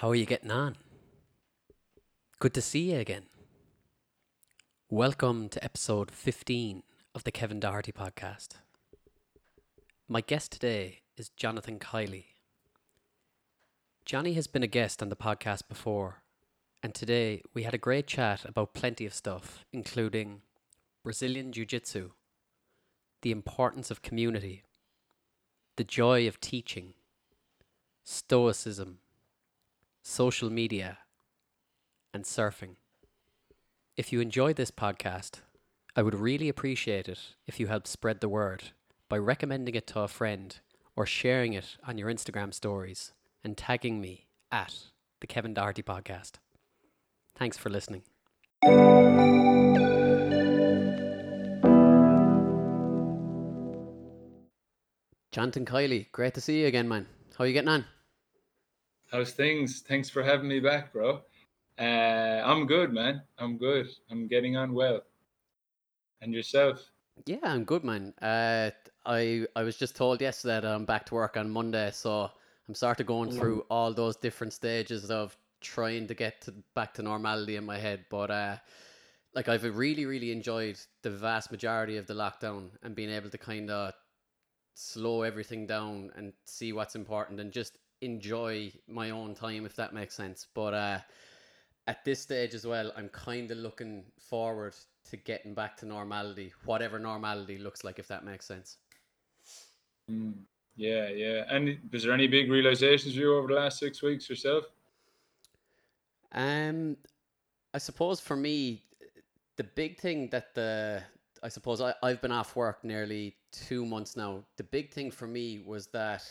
How are you getting on? Good to see you again. Welcome to episode 15 of the Kevin Doherty podcast. My guest today is Jonathan Kiely. Johnny has been a guest on the podcast before, and today we had a great chat about plenty of stuff, including Brazilian Jiu Jitsu, the importance of community, the joy of teaching, stoicism, social media, and surfing. If you enjoy this podcast, I would really appreciate it if you help spread the word by recommending it to a friend or sharing it on your Instagram stories and tagging me at the Kevin Doherty podcast. Thanks for listening. Jonathan Kiely, great to see you again, man. How are you getting on? How's things? Thanks for having me back, bro. Uh, I'm good, man. I'm good. I'm getting on well. And yourself? Yeah, I'm good, man. Uh, I I was just told yesterday that I'm back to work on Monday, so I'm sort of going through all those different stages of trying to get to back to normality in my head. But uh, like I've really, really enjoyed the vast majority of the lockdown and being able to kind of slow everything down and see what's important and just enjoy my own time, if that makes sense. But uh, at this stage as well, I'm kind of looking forward to getting back to normality, whatever normality looks like, if that makes sense. Mm, yeah, yeah. And was there any big realizations for you over the last six weeks yourself? Um, I suppose for me, the big thing that the I suppose I, I've been off work nearly two months now. The big thing for me was that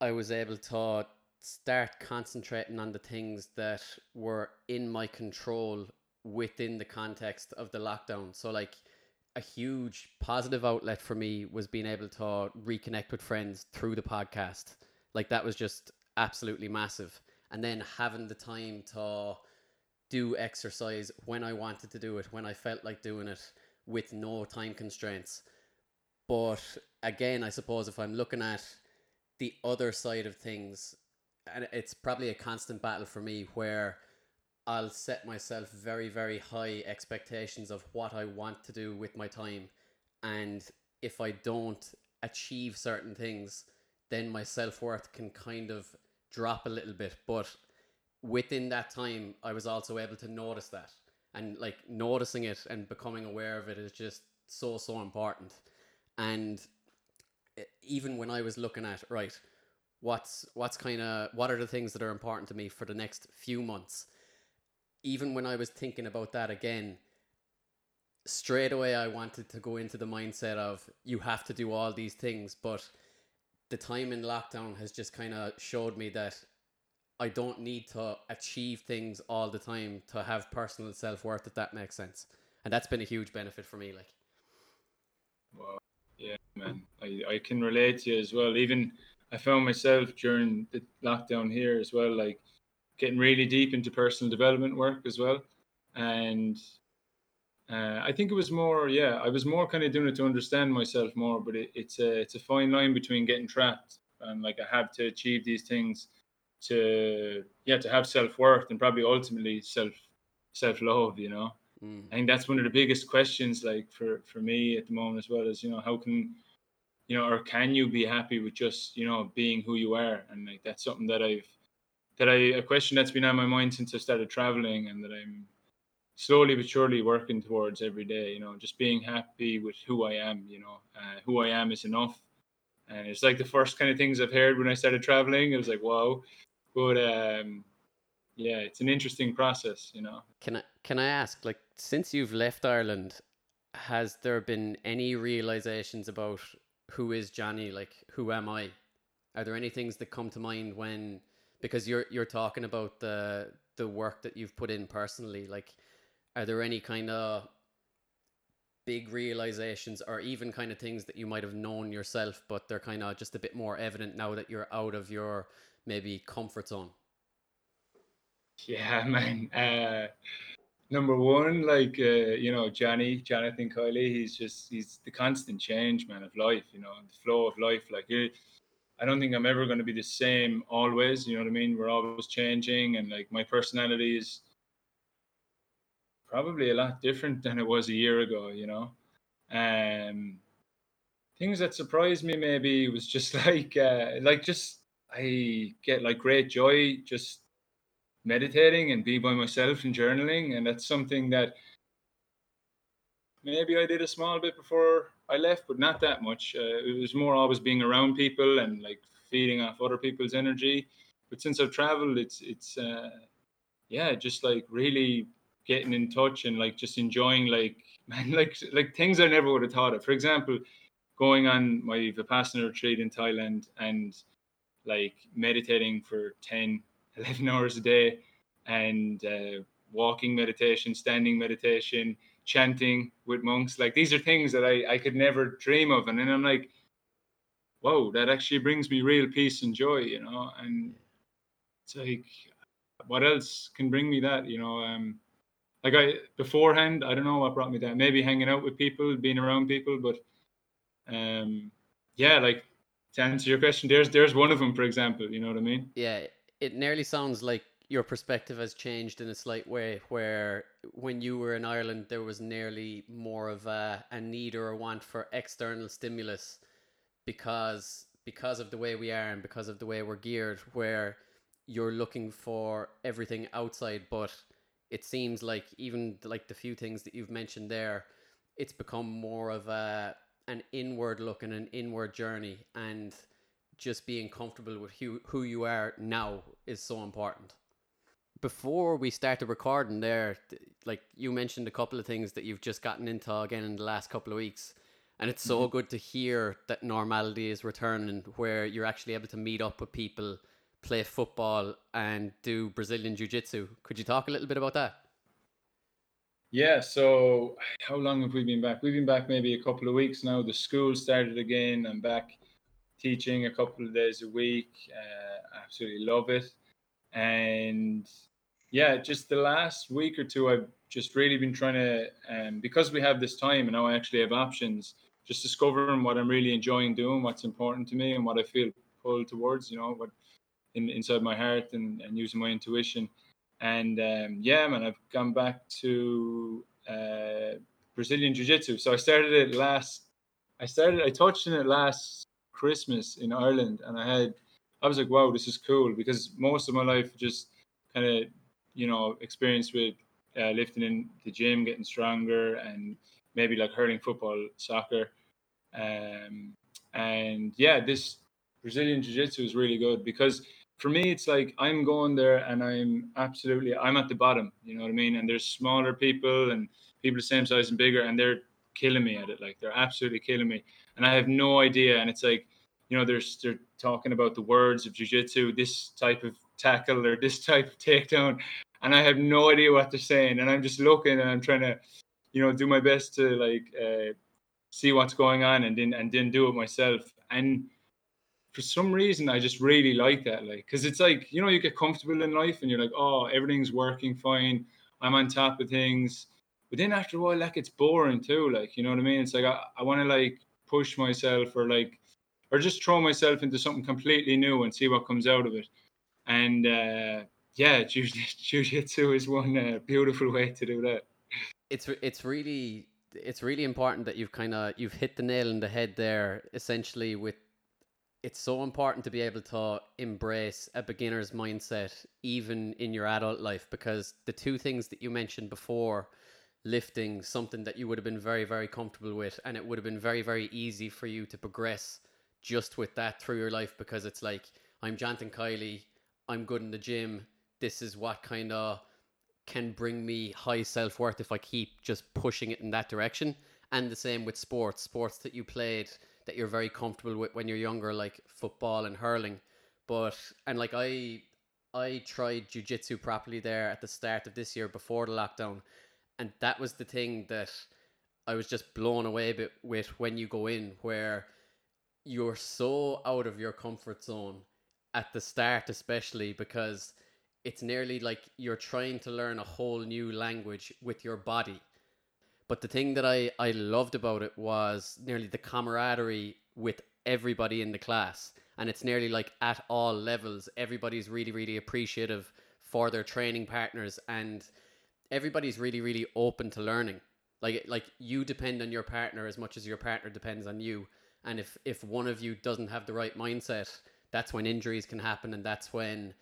I was able to start concentrating on the things that were in my control within the context of the lockdown. So, like, a huge positive outlet for me was being able to reconnect with friends through the podcast. Like, that was just absolutely massive. And then having the time to do exercise when I wanted to do it, when I felt like doing it with no time constraints. But again, I suppose if I'm looking at the other side of things, and it's probably a constant battle for me where I'll set myself very, very high expectations of what I want to do with my time. And if I don't achieve certain things, then my self worth can kind of drop a little bit. But within that time, I was also able to notice that. And like noticing it and becoming aware of it is just so, so important. And even when I was looking at right, what's what's kind of what are the things that are important to me for the next few months, even when I was thinking about that again, straight away I wanted to go into the mindset of you have to do all these things, but the time in lockdown has just kind of showed me that I don't need to achieve things all the time to have personal self worth, if that makes sense. And that's been a huge benefit for me. Like. Man, I, I can relate to you as well. Even I found myself during the lockdown here as well, like getting really deep into personal development work as well. And uh, I think it was more, yeah, I was more kind of doing it to understand myself more. But it, it's a it's a fine line between getting trapped and like I have to achieve these things to yeah to have self worth and probably ultimately self self love, you know. Mm. I think that's one of the biggest questions, like for for me at the moment as well, is you know how can you know or can you be happy with just you know being who you are, and like that's something that I've that I a question that's been on my mind since I started traveling, and that I'm slowly but surely working towards every day. You know, just being happy with who I am. You know, uh, who I am is enough. And it's like the first kind of things I've heard when I started traveling. It was like, wow. But um, yeah, it's an interesting process, you know. Can I can I ask, like, since you've left Ireland, has there been any realizations about who is Johnny? Like, who am I? Are there any things that come to mind when because you're you're talking about the the work that you've put in personally? Like, are there any kind of big realizations or even kind of things that you might have known yourself, but they're kind of just a bit more evident now that you're out of your maybe comfort zone? Yeah, man. Uh, number one, like uh, you know, Johnny, Jonathan Kiely, he's just he's the constant change, man, of life. You know, the flow of life. Like I don't think I'm ever going to be the same always. You know what I mean? We're always changing, and like my personality is probably a lot different than it was a year ago. You know, um, things that surprised me maybe was just like uh, like just I get like great joy just meditating and being by myself and journaling, and that's something that maybe I did a small bit before I left, but not that much. Uh, it was more always being around people and like feeding off other people's energy. But since I've traveled, it's it's uh, yeah, just like really getting in touch and like just enjoying like man like like things I never would have thought of. For example, going on my Vipassana retreat in Thailand and like meditating for 10, 11 hours a day and uh, walking meditation, standing meditation, chanting with monks. Like these are things that I, I could never dream of. And then I'm like, whoa, that actually brings me real peace and joy, you know? And it's like, what else can bring me that, you know? Um, like I beforehand, I don't know what brought me that. Maybe hanging out with people, being around people, but um, yeah, like to answer your question, there's there's one of them, for example. You know what I mean? Yeah, it nearly sounds like your perspective has changed in a slight way where when you were in Ireland there was nearly more of a, a need or a want for external stimulus because because of the way we are and because of the way we're geared where you're looking for everything outside but it seems like even like the few things that you've mentioned there it's become more of a an inward look and an inward journey. And just being comfortable with who, who you are now is so important before we started recording there, like you mentioned a couple of things that you've just gotten into again in the last couple of weeks. And it's so mm-hmm. good to hear that normality is returning where you're actually able to meet up with people, play football, and do Brazilian Jiu Jitsu. Could you talk a little bit about that? Yeah, so how long have we been back? We've been back maybe a couple of weeks now. The school started again. I'm back teaching a couple of days a week. Uh, absolutely love it. And yeah, just the last week or two, I've just really been trying to, um, because we have this time and now I actually have options, just discovering what I'm really enjoying doing, what's important to me, and what I feel pulled towards, you know, what in, inside my heart and, and using my intuition. And um, yeah, man, I've gone back to uh, Brazilian Jiu Jitsu. So I started it last, I started, I touched in it last Christmas in Ireland, and I had, I was like, wow, this is cool because most of my life just kind of you know, experience with uh, lifting in the gym, getting stronger, and maybe like hurling football, soccer. Um, and yeah, this Brazilian Jiu Jitsu is really good because for me, it's like I'm going there and I'm absolutely, I'm at the bottom, you know what I mean? And there's smaller people and people the same size and bigger, and they're killing me at it. Like they're absolutely killing me. And I have no idea. And it's like, you know, they're, they're talking about the words of Jiu Jitsu, this type of tackle or this type of takedown and I have no idea what they're saying, and I'm just looking and I'm trying to, you know, do my best to like uh, see what's going on and then and then do it myself. And for some reason, I just really like that, like, because it's like you know you get comfortable in life and you're like, oh, everything's working fine, I'm on top of things. But then after a while, like it's boring too, like you know what I mean. It's like I, I want to like push myself or like or just throw myself into something completely new and see what comes out of it. And uh, yeah, jiu-jitsu is one uh, beautiful way to do that. It's it's really it's really important that you've kind of you've hit the nail in the head there. Essentially, with it's so important to be able to embrace a beginner's mindset even in your adult life because the two things that you mentioned before lifting something that you would have been very very comfortable with and it would have been very very easy for you to progress just with that through your life because it's like I'm Jonathan Kiely I'm good in the gym this is what kind of can bring me high self worth if I keep just pushing it in that direction. And the same with sports, sports that you played that you're very comfortable with when you're younger, like football and hurling. But and like I I tried jiu-jitsu properly there at the start of this year before the lockdown, and that was the thing that I was just blown away bit with when you go in, where you're so out of your comfort zone at the start, especially because it's nearly like you're trying to learn a whole new language with your body. But the thing that I, I loved about it was nearly the camaraderie with everybody in the class. and it's nearly like at all levels everybody's really really appreciative for their training partners and everybody's really really open to learning. Like like you depend on your partner as much as your partner depends on you. And if if one of you doesn't have the right mindset that's when injuries can happen and that's when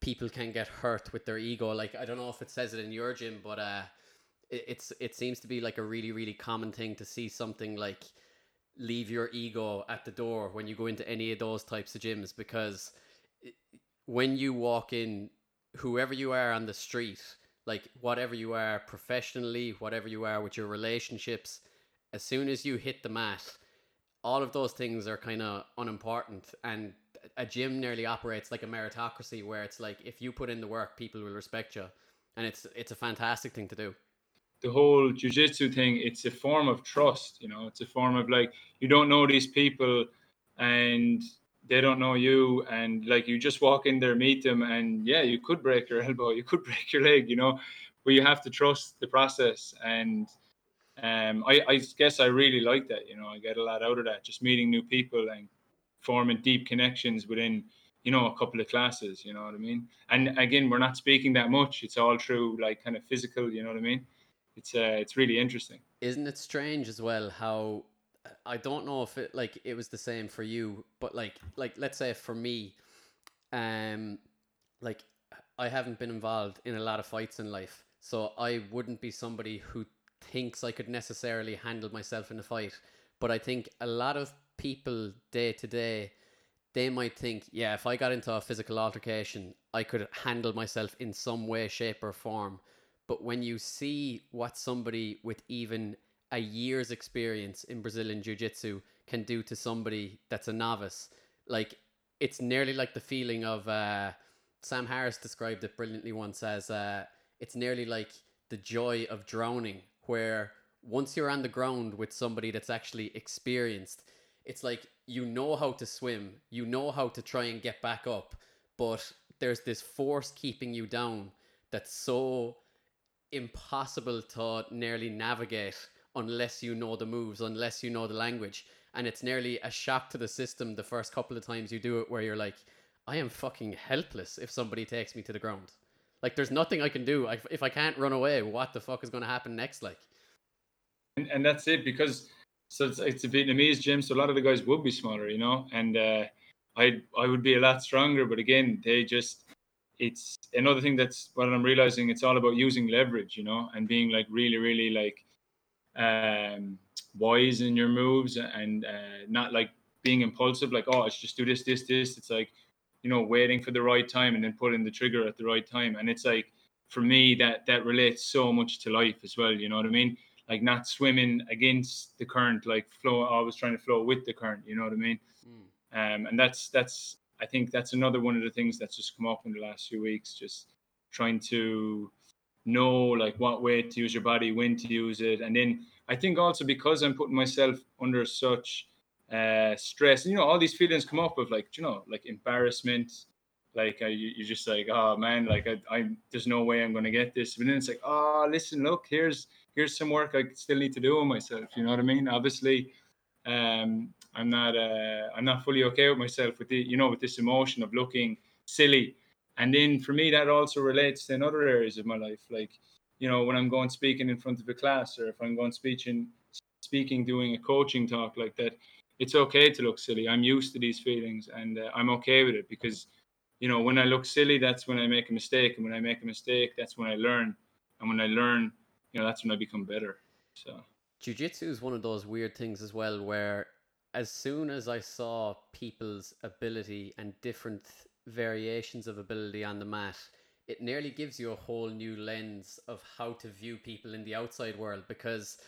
people can get hurt with their ego. Like i don't know if it says it in your gym but uh it, it's it seems to be like a really really common thing to see something like leave your ego at the door when you go into any of those types of gyms because when you walk in whoever you are on the street like whatever you are professionally whatever you are with your relationships as soon as you hit the mat all of those things are kind of unimportant. And a gym nearly operates like a meritocracy where it's like if you put in the work people will respect you. And it's it's a fantastic thing to do. The whole jujitsu thing, it's a form of trust. You know, it's a form of like you don't know these people, and they don't know you, and like you just walk in there, meet them, and yeah, you could break your elbow, you could break your leg. You know, but you have to trust the process, and um, I, I guess I really like that. You know, I get a lot out of that, just meeting new people and forming deep connections within you know a couple of classes you know what i mean and again we're not speaking that much it's all through like kind of physical you know what i mean it's uh, it's really interesting. Isn't it strange as well how I don't know if it like it was the same for you, but like like let's say for me, um, like I haven't been involved in a lot of fights in life, so I wouldn't be somebody who thinks I could necessarily handle myself in a fight. But I think a lot of people day to day, they might think, yeah, if I got into a physical altercation, I could handle myself in some way, shape, or form. But when you see what somebody with even a year's experience in Brazilian Jiu Jitsu can do to somebody that's a novice, like it's nearly like the feeling of uh, Sam Harris described it brilliantly once as uh, it's nearly like the joy of drowning, where once you're on the ground with somebody that's actually experienced, it's like you know how to swim, you know how to try and get back up, but there's this force keeping you down that's so impossible to nearly navigate unless you know the moves, unless you know the language. And it's nearly a shock to the system the first couple of times you do it where you're like, I am fucking helpless if somebody takes me to the ground. Like, there's nothing I can do. I, if I can't run away, what the fuck is going to happen next? Like, and, and that's it because so it's, it's a Vietnamese gym, so a lot of the guys would be smaller, you know, and uh, I I would be a lot stronger, but again, they just it's another thing that's what I'm realizing. It's all about using leverage, you know, and being like really, really like um, wise in your moves and uh, not like being impulsive. Like, oh, I should just do this, this, this. It's like, you know, waiting for the right time and then pulling the trigger at the right time. And it's like, for me, that that relates so much to life as well. You know what I mean? Like not swimming against the current, like flow. Always trying to flow with the current. You know what I mean? Mm. Um, and that's that's I think that's another one of the things that's just come up in the last few weeks. Just trying to know like what way to use your body, when to use it, and then I think also because I'm putting myself under such uh, stress, you know, all these feelings come up of like, you know, like embarrassment, like uh, you, you're just like, oh man, like I, I, there's no way I'm gonna get this. But then it's like, oh, listen, look, here's here's some work I still need to do on myself. You know what I mean? Obviously, um, I'm not uh, I'm not fully okay with myself with the you know with this emotion of looking silly. And then for me that also relates to in other areas of my life, like you know when I'm going speaking in front of a class or if I'm going speaking speaking doing a coaching talk like that, it's okay to look silly. I'm used to these feelings and uh, I'm okay with it because you know when I look silly, that's when I make a mistake, and when I make a mistake, that's when I learn, and when I learn, you know that's when I become better. So jiu-jitsu is one of those weird things as well where as soon as I saw people's ability and different variations of ability on the mat, it nearly gives you a whole new lens of how to view people in the outside world because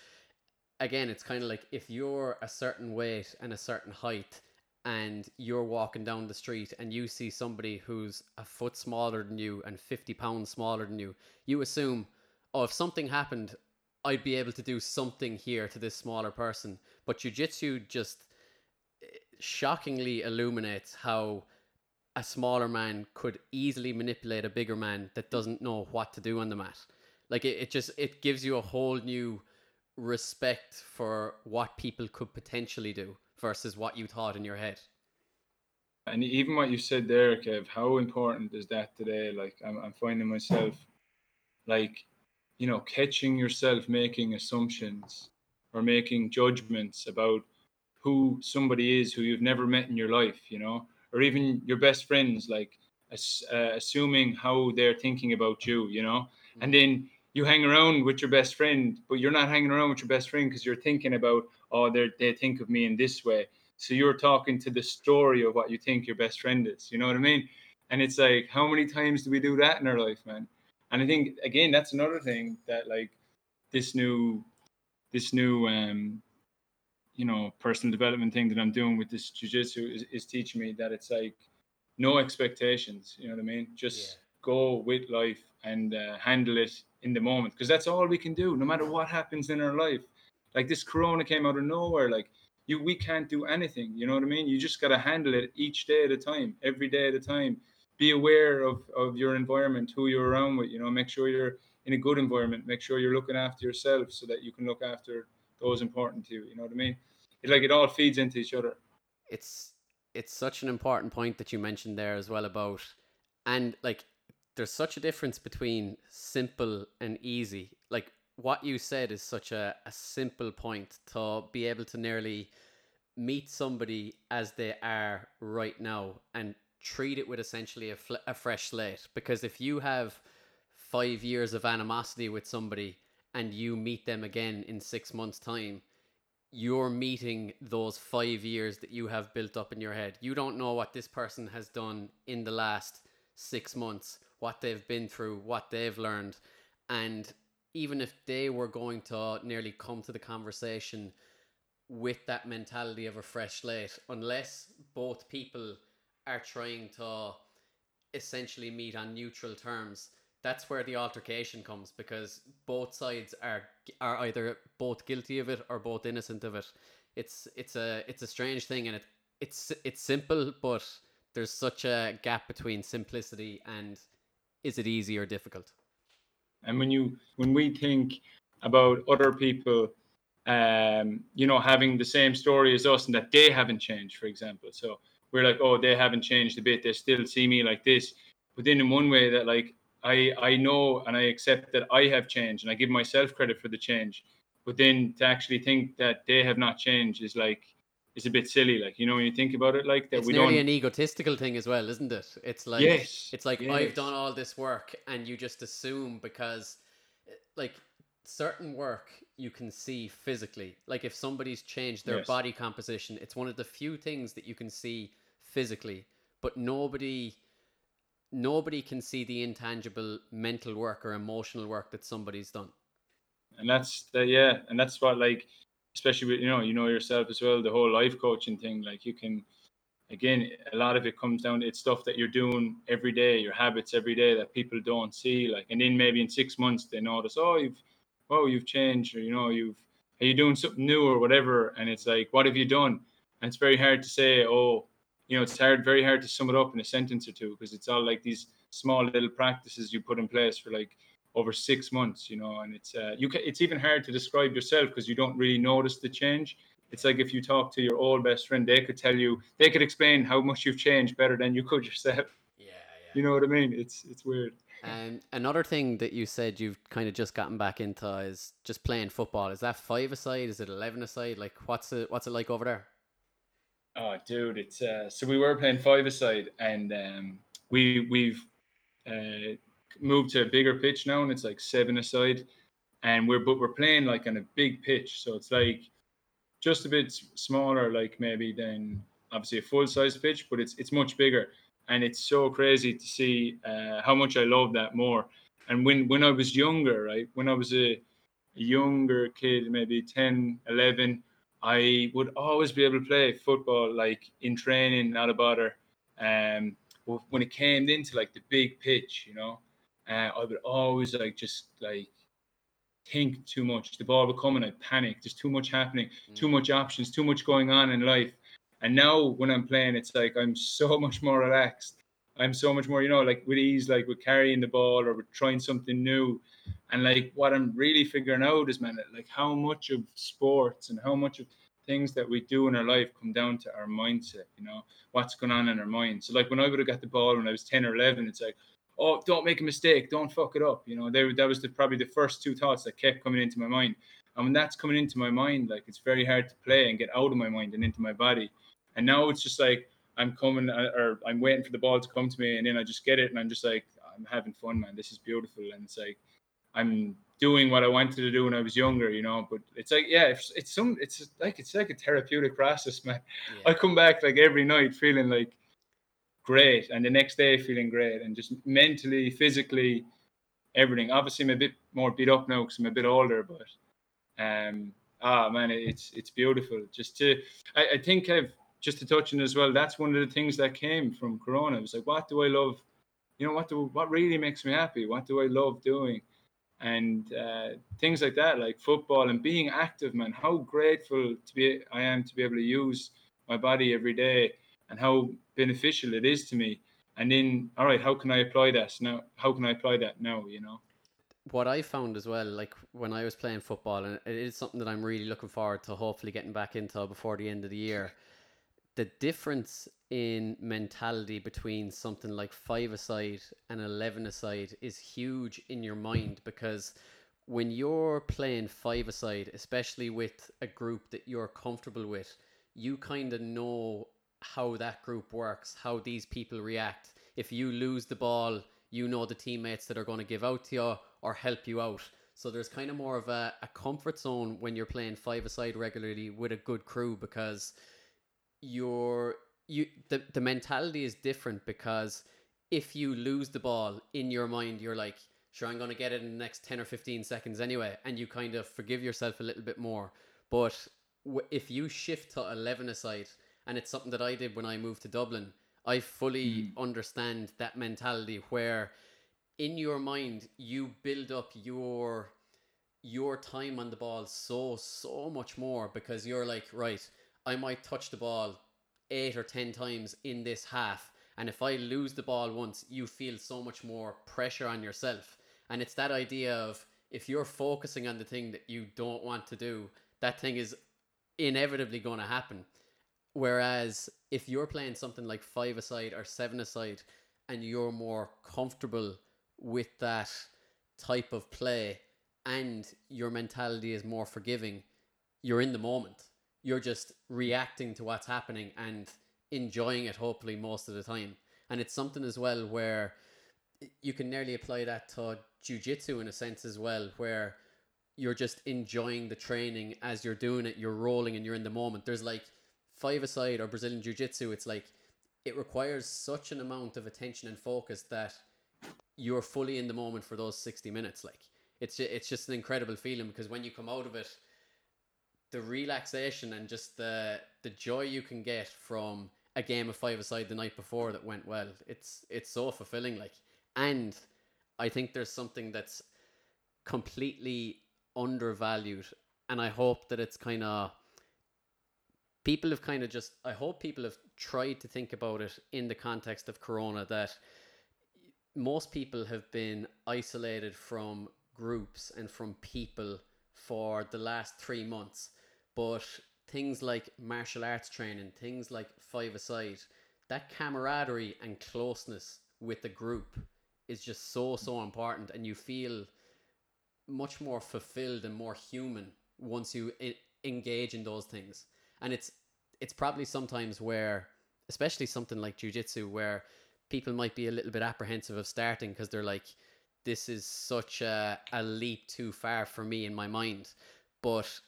again it's kind of like if you're a certain weight and a certain height and you're walking down the street and you see somebody who's a foot smaller than you and 50 pounds smaller than you you assume oh if something happened I'd be able to do something here to this smaller person. But jiu-jitsu just eh, shockingly illuminates how a smaller man could easily manipulate a bigger man that doesn't know what to do on the mat. Like it, it just it gives you a whole new respect for what people could potentially do versus what you thought in your head. and even what you said there, Kev, how important is that today? Like I'm, I'm finding myself, like, you know, catching yourself making assumptions or making judgments about who somebody is who you've never met in your life, you know, or even your best friends, like uh, assuming how they're thinking about you, you know, and then you hang around with your best friend, but you're not hanging around with your best friend because you're thinking about, oh, they they think of me in this way. So you're talking to the story of what you think your best friend is. You know what I mean? And it's like, how many times do we do that in our life, man? And I think again, that's another thing that like this new, this new, um, you know, personal development thing that I'm doing with this jujitsu is, is teaching me that it's like no expectations. You know what I mean? Just yeah. go with life and uh, handle it in the moment because that's all we can do, no matter what happens in our life. Like this Corona came out of nowhere. Like you we can't do anything you know what i mean you just got to handle it each day at a time every day at a time be aware of of your environment who you're around with you know make sure you're in a good environment make sure you're looking after yourself so that you can look after those important to you you know what i mean? It like it all feeds into each other. It's it's such an important point that you mentioned there as well about and like there's such a difference between simple and easy. Like what you said is such a, a simple point to be able to nearly meet somebody as they are right now and treat it with essentially a, fl- a fresh slate. Because if you have five years of animosity with somebody and you meet them again in six months' time, you're meeting those five years that you have built up in your head. You don't know what this person has done in the last six months, what they've been through, what they've learned. And even if they were going to nearly come to the conversation with that mentality of a fresh slate, unless both people are trying to essentially meet on neutral terms, that's where the altercation comes because both sides are are either both guilty of it or both innocent of it. It's it's a it's a strange thing and it it's it's simple but there's such a gap between simplicity and is it easy or difficult? And when you when we think about other people, um, you know, having the same story as us and that they haven't changed, for example. So we're like, oh, they haven't changed a bit. They still see me like this. But then in one way that like I I know and I accept that I have changed and I give myself credit for the change. But then to actually think that they have not changed is like is a bit silly. Like you know when you think about it, like that it's we nearly don't. an egotistical thing as well, isn't it? It's like yes, it's like yes. I've done all this work, and you just assume because, like, certain work you can see physically. Like if somebody's changed their Yes. body composition, it's one of the few things that you can see physically, but nobody. Nobody can see the intangible mental work or emotional work that somebody's done. and that's the, yeah and that's what like especially with you know you know yourself as well the whole life coaching thing like you can again a lot of it comes down to it's stuff that you're doing every day your habits every day that people don't see like and then maybe in six months they notice oh you've oh you've changed or you know you've are you doing something new or whatever and it's like what have you done and it's very hard to say oh you know it's hard very hard to sum it up in a sentence or two because it's all like these small little practices you put in place for like over six months, you know, and it's uh, you can, it's even hard to describe yourself because you don't really notice the change. It's like if you talk to your old best friend, they could tell you, they could explain how much you've changed better than you could yourself. Yeah, yeah. You know what I mean? It's it's weird. And another thing that you said you've kind of just gotten back into is just playing football. Is that five aside? Is it eleven aside? Like, what's it? What's it like over there? Oh, dude, it's uh, so we were playing five aside, and um, we we've uh, moved to a bigger pitch now, and it's like seven aside, and we're but we're playing like on a big pitch, so it's like just a bit smaller, like maybe than obviously a full size pitch, but it's it's much bigger, and it's so crazy to see uh, how much I love that more. And when when I was younger, right, when I was a, a younger kid, maybe 10, 11, I would always be able to play football like in training, not a bother. Um, but when it came into like the big pitch, you know, uh, I would always like just like think too much. The ball would come and I'd panic. There's too much happening, too much options, too much going on in life. And now when I'm playing, it's like I'm so much more relaxed. I'm so much more, you know, like with ease, like with carrying the ball or with trying something new. And like what I'm really figuring out is, man, like how much of sports and how much of things that we do in our life come down to our mindset, you know, what's going on in our mind. So like when I would have got the ball when I was 10 or 11, it's like, oh, don't make a mistake, don't fuck it up. You know, they, that was the, probably the first two thoughts that kept coming into my mind. And when that's coming into my mind, like it's very hard to play and get out of my mind and into my body. And now it's just like I'm coming uh, or I'm waiting for the ball to come to me, and then I just get it, and I'm just like, I'm having fun, man. This is beautiful, and it's like I'm doing what I wanted to do when I was younger, you know. But it's like, yeah, it's, it's some, it's like it's like a therapeutic process, man. Yeah. I come back like every night feeling like great, and the next day feeling great, and just mentally, physically, everything. Obviously, I'm a bit more beat up now because I'm a bit older, but um, ah, man, it's it's beautiful. Just to, I, I think I've just to touch on as well. That's one of the things that came from Corona. It was like, what do I love? You know, what do what really makes me happy? What do I love doing? and uh, things like that, like football and being active, man. How grateful to be I am to be able to use my body every day, and how beneficial it is to me. And then, all right, how can I apply that now? How can I apply that now? You know. What I found as well, like when I was playing football, and it is something that I'm really looking forward to, hopefully getting back into before the end of the year. The difference in mentality between something like five aside and 11 aside is huge in your mind because when you're playing five aside, especially with a group that you're comfortable with, you kind of know how that group works, how these people react. If you lose the ball, you know the teammates that are going to give out to you or help you out. So there's kind of more of a, a comfort zone when you're playing five aside regularly with a good crew because you're you the, the mentality is different because if you lose the ball in your mind you're like sure i'm going to get it in the next 10 or 15 seconds anyway and you kind of forgive yourself a little bit more but w- if you shift to 11 aside and it's something that i did when i moved to dublin i fully mm. understand that mentality where in your mind you build up your your time on the ball so so much more because you're like right i might touch the ball eight or ten times in this half. And if I lose the ball once, you feel so much more pressure on yourself. And it's that idea of if you're focusing on the thing that you don't want to do, that thing is inevitably going to happen. Whereas if you're playing something like five aside or seven aside and you're more comfortable with that type of play and your mentality is more forgiving, you're in the moment you're just reacting to what's happening and enjoying it hopefully most of the time. And it's something as well where you can nearly apply that to jiu-jitsu in a sense as well where you're just enjoying the training as you're doing it. You're rolling and you're in the moment. There's like five aside or brazilian jiu-jitsu it's like it requires such an amount of attention and focus that you're fully in the moment for those 60 minutes like. It's it's just an incredible feeling because when you come out of it the relaxation and just the the joy you can get from a game of five aside the night before that went well. It's it's so fulfilling like and I think there's something that's completely undervalued and I hope that it's kind of people have kind of just I hope people have tried to think about it in the context of corona that most people have been isolated from groups and from people for the last 3 months but things like martial arts training, things like five aside, that camaraderie and closeness with the group is just so so important, and you feel much more fulfilled and more human once you I- engage in those things. And it's it's probably sometimes where, especially something like jujitsu, where people might be a little bit apprehensive of starting because they're like, this is such a, a leap too far for me in my mind. But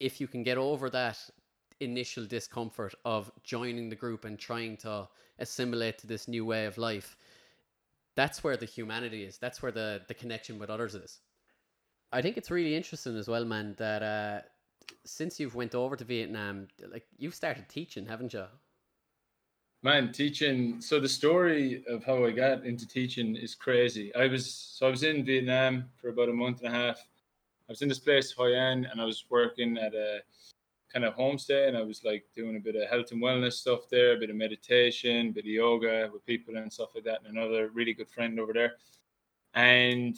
if you can get over that initial discomfort of joining the group and trying to assimilate to this new way of life, that's where the humanity is. That's where the, the connection with others is. I think it's really interesting as well, man, that uh, since you've went over to Vietnam, like you've started teaching, haven't you? Man, teaching. So the story of how I got into teaching is crazy. I was so I was in Vietnam for about a month and a half I was in this place, Hoi An, and I was working at a kind of homestay and I was like doing a bit of health and wellness stuff there, a bit of meditation, a bit of yoga with people and stuff like that, and another really good friend over there. And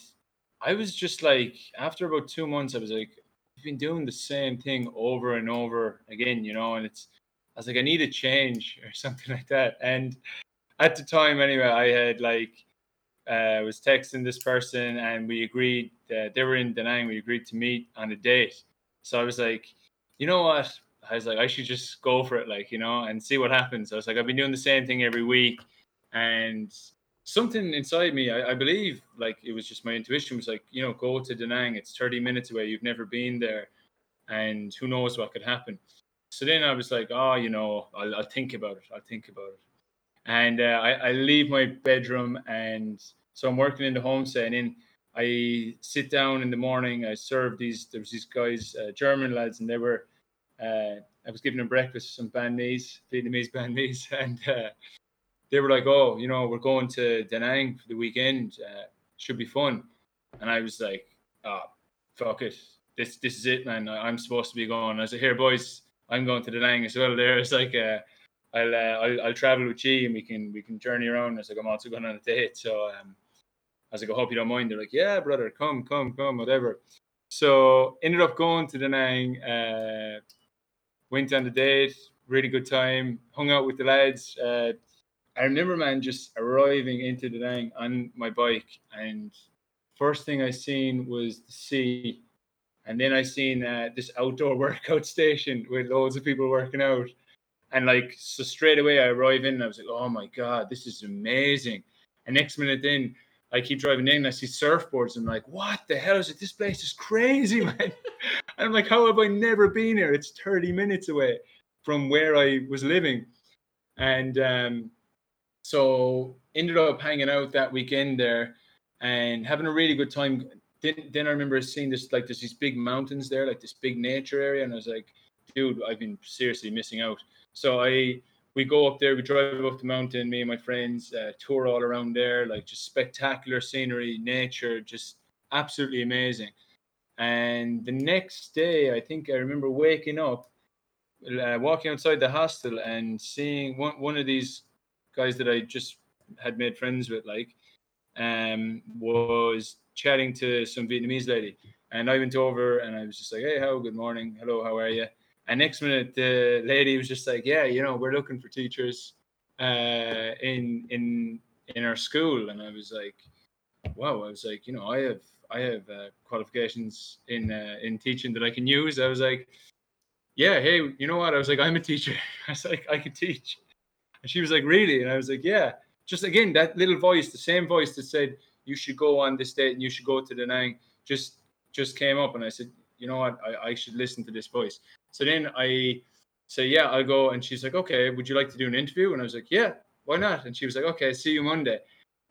I was just like, after about two months, I was like, I've been doing the same thing over and over again, you know, and it's I was like, I need a change or something like that. And at the time anyway, I had like uh, was texting this person and we agreed that they were in Da Nang, we agreed to meet on a date. So I was like, you know what? I was like, I should just go for it, like, you know, and see what happens. I was like, I've been doing the same thing every week. And something inside me, I, I believe, like, it was just my intuition was like, you know, go to Da Nang. It's 30 minutes away. You've never been there. And who knows what could happen. So then I was like, oh, you know, I'll, I'll think about it. I'll think about it. And uh, I, I leave my bedroom. And so I'm working in the homestay. And I sit down in the morning. I serve these, there was these guys, uh, German lads, and they were, uh, I was giving them breakfast, some banh mi's, Vietnamese banh mi's, and uh, they were like, "Oh, you know, we're going to Da Nang for the weekend. Uh, should be fun." And I was like, "Ah, oh, fuck it. This this is it, man. I'm supposed to be going." I said, "Here, boys, I'm going to Da Nang as well." There, it's like, uh, "I'll, uh, I'll I'll travel with you, and we can we can journey around." I like, "I'm also going on a date, so." Um, I was like, I hope you don't mind. They're like, yeah, brother, come, come, come, whatever. So ended up going to Da Nang. Uh, went on the date, really good time, hung out with the lads. Uh, I remember, man, just arriving into Da Nang on my bike, and first thing I seen was the sea, and then I seen uh, this outdoor workout station with loads of people working out, and like so straight away I arrive in, and I was like, oh my god, this is amazing. And next minute, then I keep driving in and I see surfboards and I'm like, what the hell is it? This place is crazy, man. and I'm like, how have I never been here? It's 30 minutes away from where I was living. And um, so ended up hanging out that weekend there and having a really good time. Then, then I remember seeing this like there's these big mountains there, like this big nature area, and I was like, dude, I've been seriously missing out. So I we go up there, we drive up the mountain, me and my friends, uh, tour all around there, like just spectacular scenery, nature, just absolutely amazing. And the next day, I think I remember waking up, uh, walking outside the hostel and seeing one, one of these guys that I just had made friends with, like, um, was chatting to some Vietnamese lady. And I went over and I was just like, hey, how, good morning. Hello, how are you? And next minute, the lady was just like, "Yeah, you know, we're looking for teachers uh, in in in our school." And I was like, "Wow!" I was like, "You know, I have I have uh, qualifications in uh, in teaching that I can use." I was like, "Yeah, hey, you know what?" I was like, "I'm a teacher." I was like, "I can teach," and she was like, "Really?" And I was like, "Yeah." Just again, that little voice, the same voice that said you should go on this date and you should go to Da Nang, just just came up, and I said, "You know what? I, I should listen to this voice." So then I say, yeah, I'll go. And she's like, okay, would you like to do an interview? And I was like, yeah, why not? And she was like, okay, see you Monday.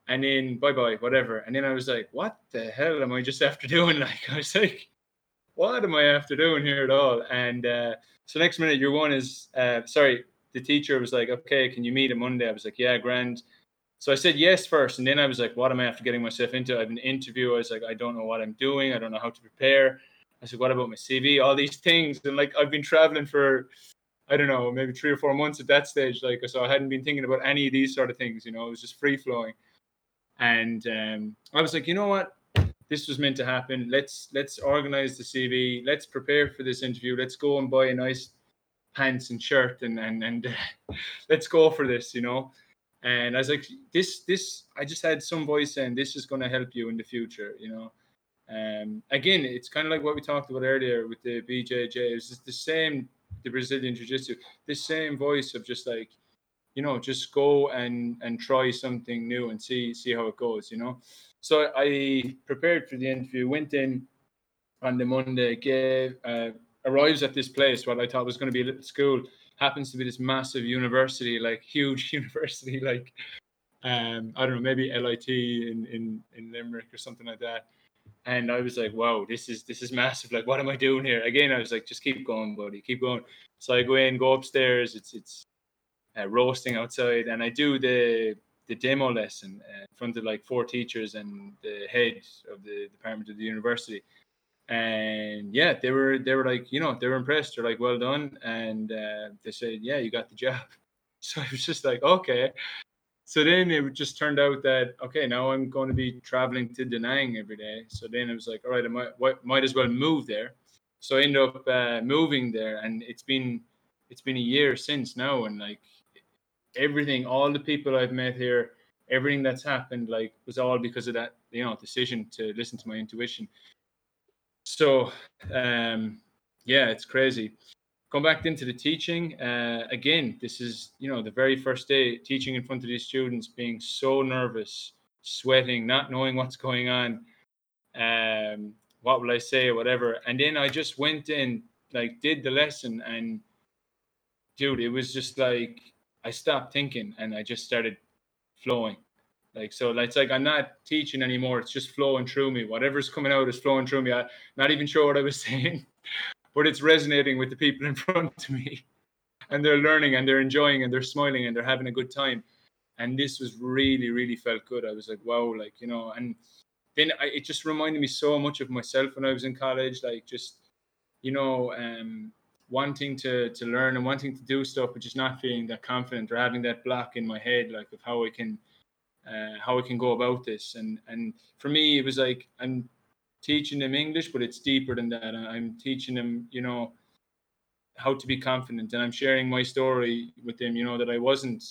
And then bye bye, whatever. And then I was like, what the hell am I just after doing? Like, I was like, what am I after doing here at all? And uh, so next minute, your one is, uh, sorry, the teacher was like, okay, can you meet on Monday? I was like, yeah, grand. So I said yes first, and then I was like, "What am I after getting myself into?" I have an interview. I was like, "I don't know what I'm doing. I don't know how to prepare." I said, what about my CV? All these things. And like, I've been traveling for, I don't know, maybe three or four months at that stage. Like, so I hadn't been thinking about any of these sort of things, you know, it was just free flowing. And um, I was like, you know what? This was meant to happen. Let's let's organize the CV. Let's prepare for this interview. Let's go and buy a nice pants and shirt and and and let's go for this, you know. And I was like, this this I just had some voice saying this is going to help you in the future, you know. Um, again, it's kind of like what we talked about earlier with the BJJ. It's just the same, the Brazilian Jiu Jitsu, the same voice of just like, you know, just go and and try something new and see see how it goes. You know, so I prepared for the interview, went in on the Monday, gave uh, arrives at this place what I thought was going to be a little school happens to be this massive university, like huge university, like um, I don't know, maybe LIT in in in Limerick or something like that and I was like, "Wow, this is this is massive! Like, what am I doing here?" Again, I was like, "Just keep going, buddy, keep going." So I go in, go upstairs. It's it's uh, roasting outside, and I do the the demo lesson uh, in front of like four teachers and the head of the department of the university. And yeah, they were they were like, you know, they were impressed. They're like, "Well done," and uh, they said, "Yeah, you got the job." So I was just like, "Okay." So then it just turned out that okay now i'm going to be traveling to Da Nang every day so then it was like all right i might, might as well move there so I ended up uh, moving there, and it's been it's been a year since now, and like everything, all the people I've met here, everything that's happened, like was all because of that, you know, decision to listen to my intuition. So, um, yeah, it's crazy. Going back into the teaching, uh, again, this is you know the very first day teaching in front of these students, being so nervous, sweating, not knowing what's going on. Um, what will I say, or whatever. And then I just went in, like, did the lesson, and dude, it was just like I stopped thinking and I just started flowing. Like so, it's like I'm not teaching anymore. It's just flowing through me. Whatever's coming out is flowing through me. I'm not even sure what I was saying, but it's resonating with the people in front of me, and they're learning and they're enjoying and they're smiling and they're having a good time. And this was really, really felt good. I was like, wow, like you know, and then I, it just reminded me so much of myself when I was in college. Like just, you know, um, wanting to to learn and wanting to do stuff, but just not feeling that confident or having that block in my head, like of how I can uh, how I can go about this. And and for me, it was like I'm teaching them English, but it's deeper than that. I'm teaching them, you know, how to be confident, and I'm sharing my story with them. You know that I wasn't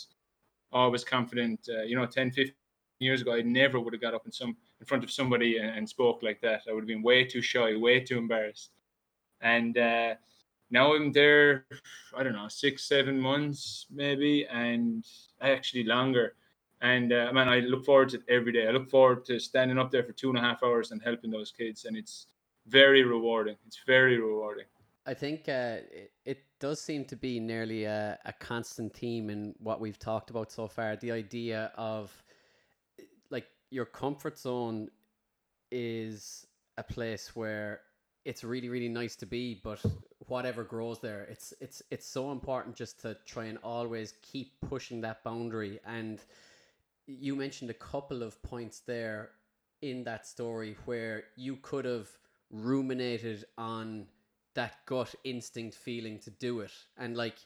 always confident. Uh, you know, 10, 15 years ago, I never would have got up in some in front of somebody and, and spoke like that. I would have been way too shy, way too embarrassed. And uh, now I'm there, I don't know, six, seven months maybe, and actually longer. And uh, man, I look forward to it every day. I look forward to standing up there for two and a half hours and helping those kids, and it's very rewarding. It's very rewarding. I think uh, it, does seem to be nearly a, a constant theme in what we've talked about so far. The idea of like your comfort zone is a place where it's really really nice to be but whatever grows there it's it's it's so important just to try and always keep pushing that boundary and you mentioned a couple of points there in that story where you could have ruminated on that gut instinct feeling to do it. And like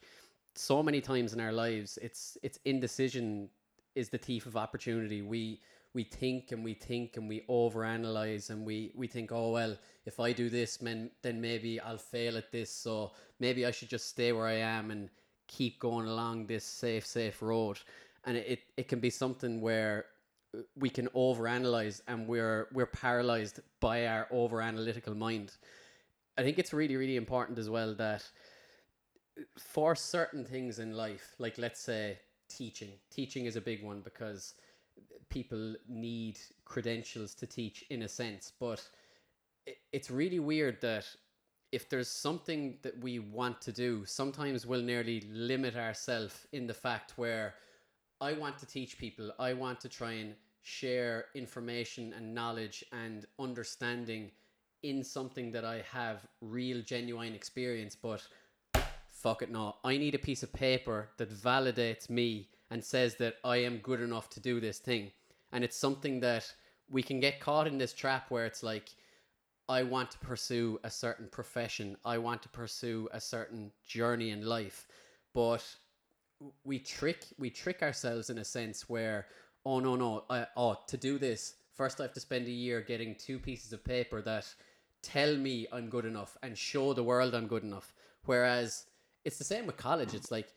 so many times in our lives it's it's indecision is the thief of opportunity. We we think and we think and we overanalyze and we we think oh well if i do this then then maybe i'll fail at this so maybe i should just stay where i am and keep going along this safe safe road and it, it can be something where uh, we can overanalyze and we're we're paralyzed by our over analytical mind. I think it's really really important as well that uh, for certain things in life like let's say teaching teaching is a big one because people need credentials to teach in a sense, but it's really weird that if there's something that we want to do, sometimes we'll nearly limit ourselves in the fact where I want to teach people, I want to try and share information and knowledge and understanding in something that I have real genuine experience, but fuck it no. I need a piece of paper that validates me and says that I am good enough to do this thing. And it's something that we can get caught in this trap where it's like I want to pursue a certain profession, I want to pursue a certain journey in life, but we trick we trick ourselves in a sense where oh no no I, oh to do this first I have to spend a year getting two pieces of paper that tell me I'm good enough and show the world I'm good enough. Whereas it's the same with college. It's like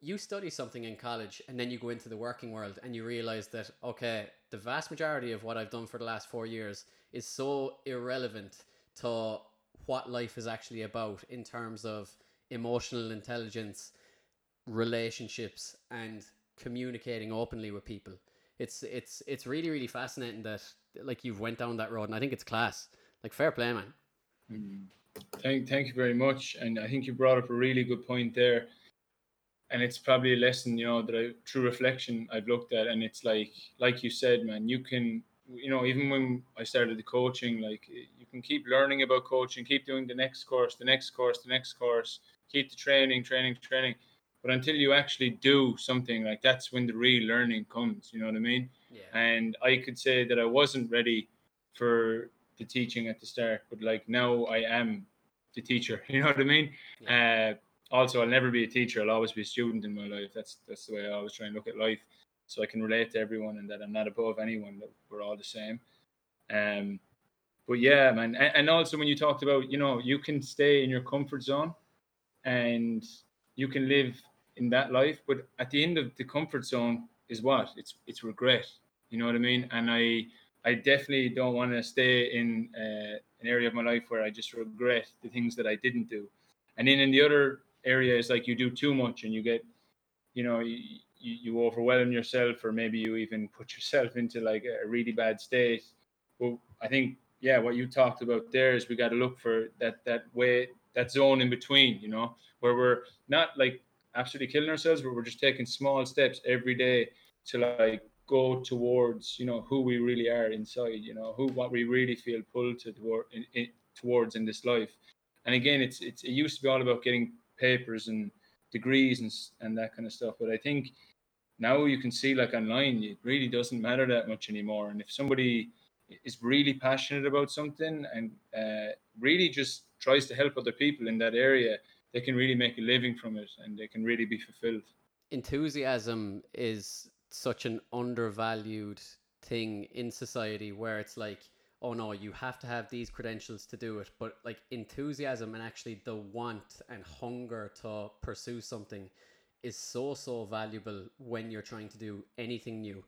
you study something in college and then you go into the working world and you realize that okay the vast majority of what i've done for the last four years is so irrelevant to what life is actually about in terms of emotional intelligence relationships and communicating openly with people. It's it's it's really really fascinating that like you've went down that road and i think it's class. Like fair play man. Mm. thank thank you very much and i think you brought up a really good point there. And it's probably a lesson you know that I through reflection I've looked at and it's like like you said man you can you know even when I started the coaching like you can keep learning about coaching keep doing the next course the next course the next course keep the training training training but until you actually do something like that's when the real learning comes you know what I mean yeah. and I could say that I wasn't ready for the teaching at the start but like now I am the teacher you know what I mean yeah. uh, also I'll never be a teacher. I'll always be a student in my life. That's that's the way I always try and look at life. So I can relate to everyone and that I'm not above anyone. That we're all the same. Um, but yeah, man, and, and also when you talked about, you know, you can stay in your comfort zone, and you can live in that life, but at the end of the comfort zone is what it's it's regret. You know what I mean? And I I definitely don't want to stay in uh, an area of my life where I just regret the things that I didn't do. And then in the other area is like you do too much and you get, you know, you, you overwhelm yourself or maybe you even put yourself into like a really bad state. Well, I think yeah, what you talked about there is we got to look for that that way that zone in between, you know, where we're not like absolutely killing ourselves, but we're just taking small steps every day to like go towards you know who we really are inside you know who what we really feel pulled to toward, in, in, towards in this life. And again it's, it's it used to be all about getting papers and degrees and, and that kind of stuff but i think now you can see like online it really doesn't matter that much anymore. And if somebody is really passionate about something and uh, really just tries to help other people in that area they can really make a living from it and they can really be fulfilled. Enthusiasm is such an undervalued thing in society where it's like oh no you have to have these credentials to do it. But like enthusiasm and actually the want and hunger to pursue something is so so valuable when you're trying to do anything new.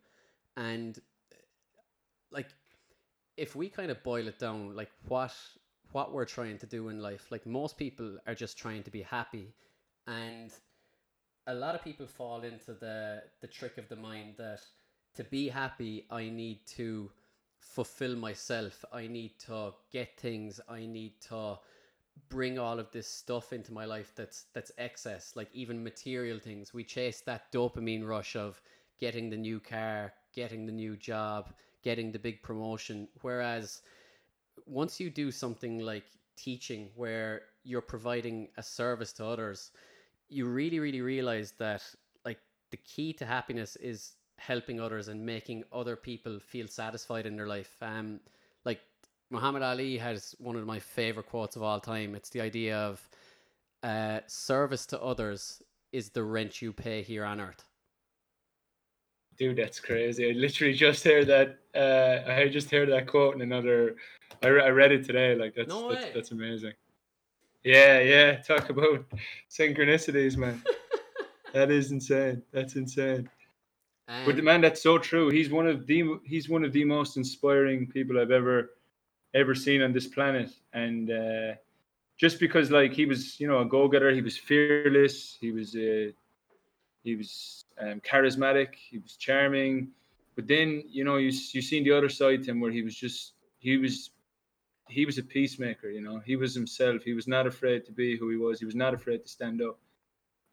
And like if we kind of boil it down like what what we're trying to do in life like most people are just trying to be happy and a lot of people fall into the the trick of the mind that to be happy I need to fulfill myself. I need to get things. I need to bring all of this stuff into my life that's that's excess, like even material things. We chase that dopamine rush of getting the new car, getting the new job, getting the big promotion. Whereas once you do something like teaching where you're providing a service to others, you really, really realize that like the key to happiness is helping others and making other people feel satisfied in their life. Um, like Muhammad Ali has one of my favorite quotes of all time. It's the idea of uh, service to others is the rent you pay here on earth. Dude, that's crazy. I literally just heard that. Uh, I just heard that quote in another. I, re- I read it today. Like that's no that's, that's amazing. Yeah, yeah. Talk about synchronicities, man. that is insane. That's insane. Um, but man, that's so true. He's one of the he's one of the most inspiring people I've ever ever seen on this planet. And uh, just because like he was, you know, a go getter, he was fearless. He was uh, he was um, charismatic. He was charming. But then you know you you seen the other side to him where he was just he was he was a peacemaker. You know, he was himself. He was not afraid to be who he was. He was not afraid to stand up.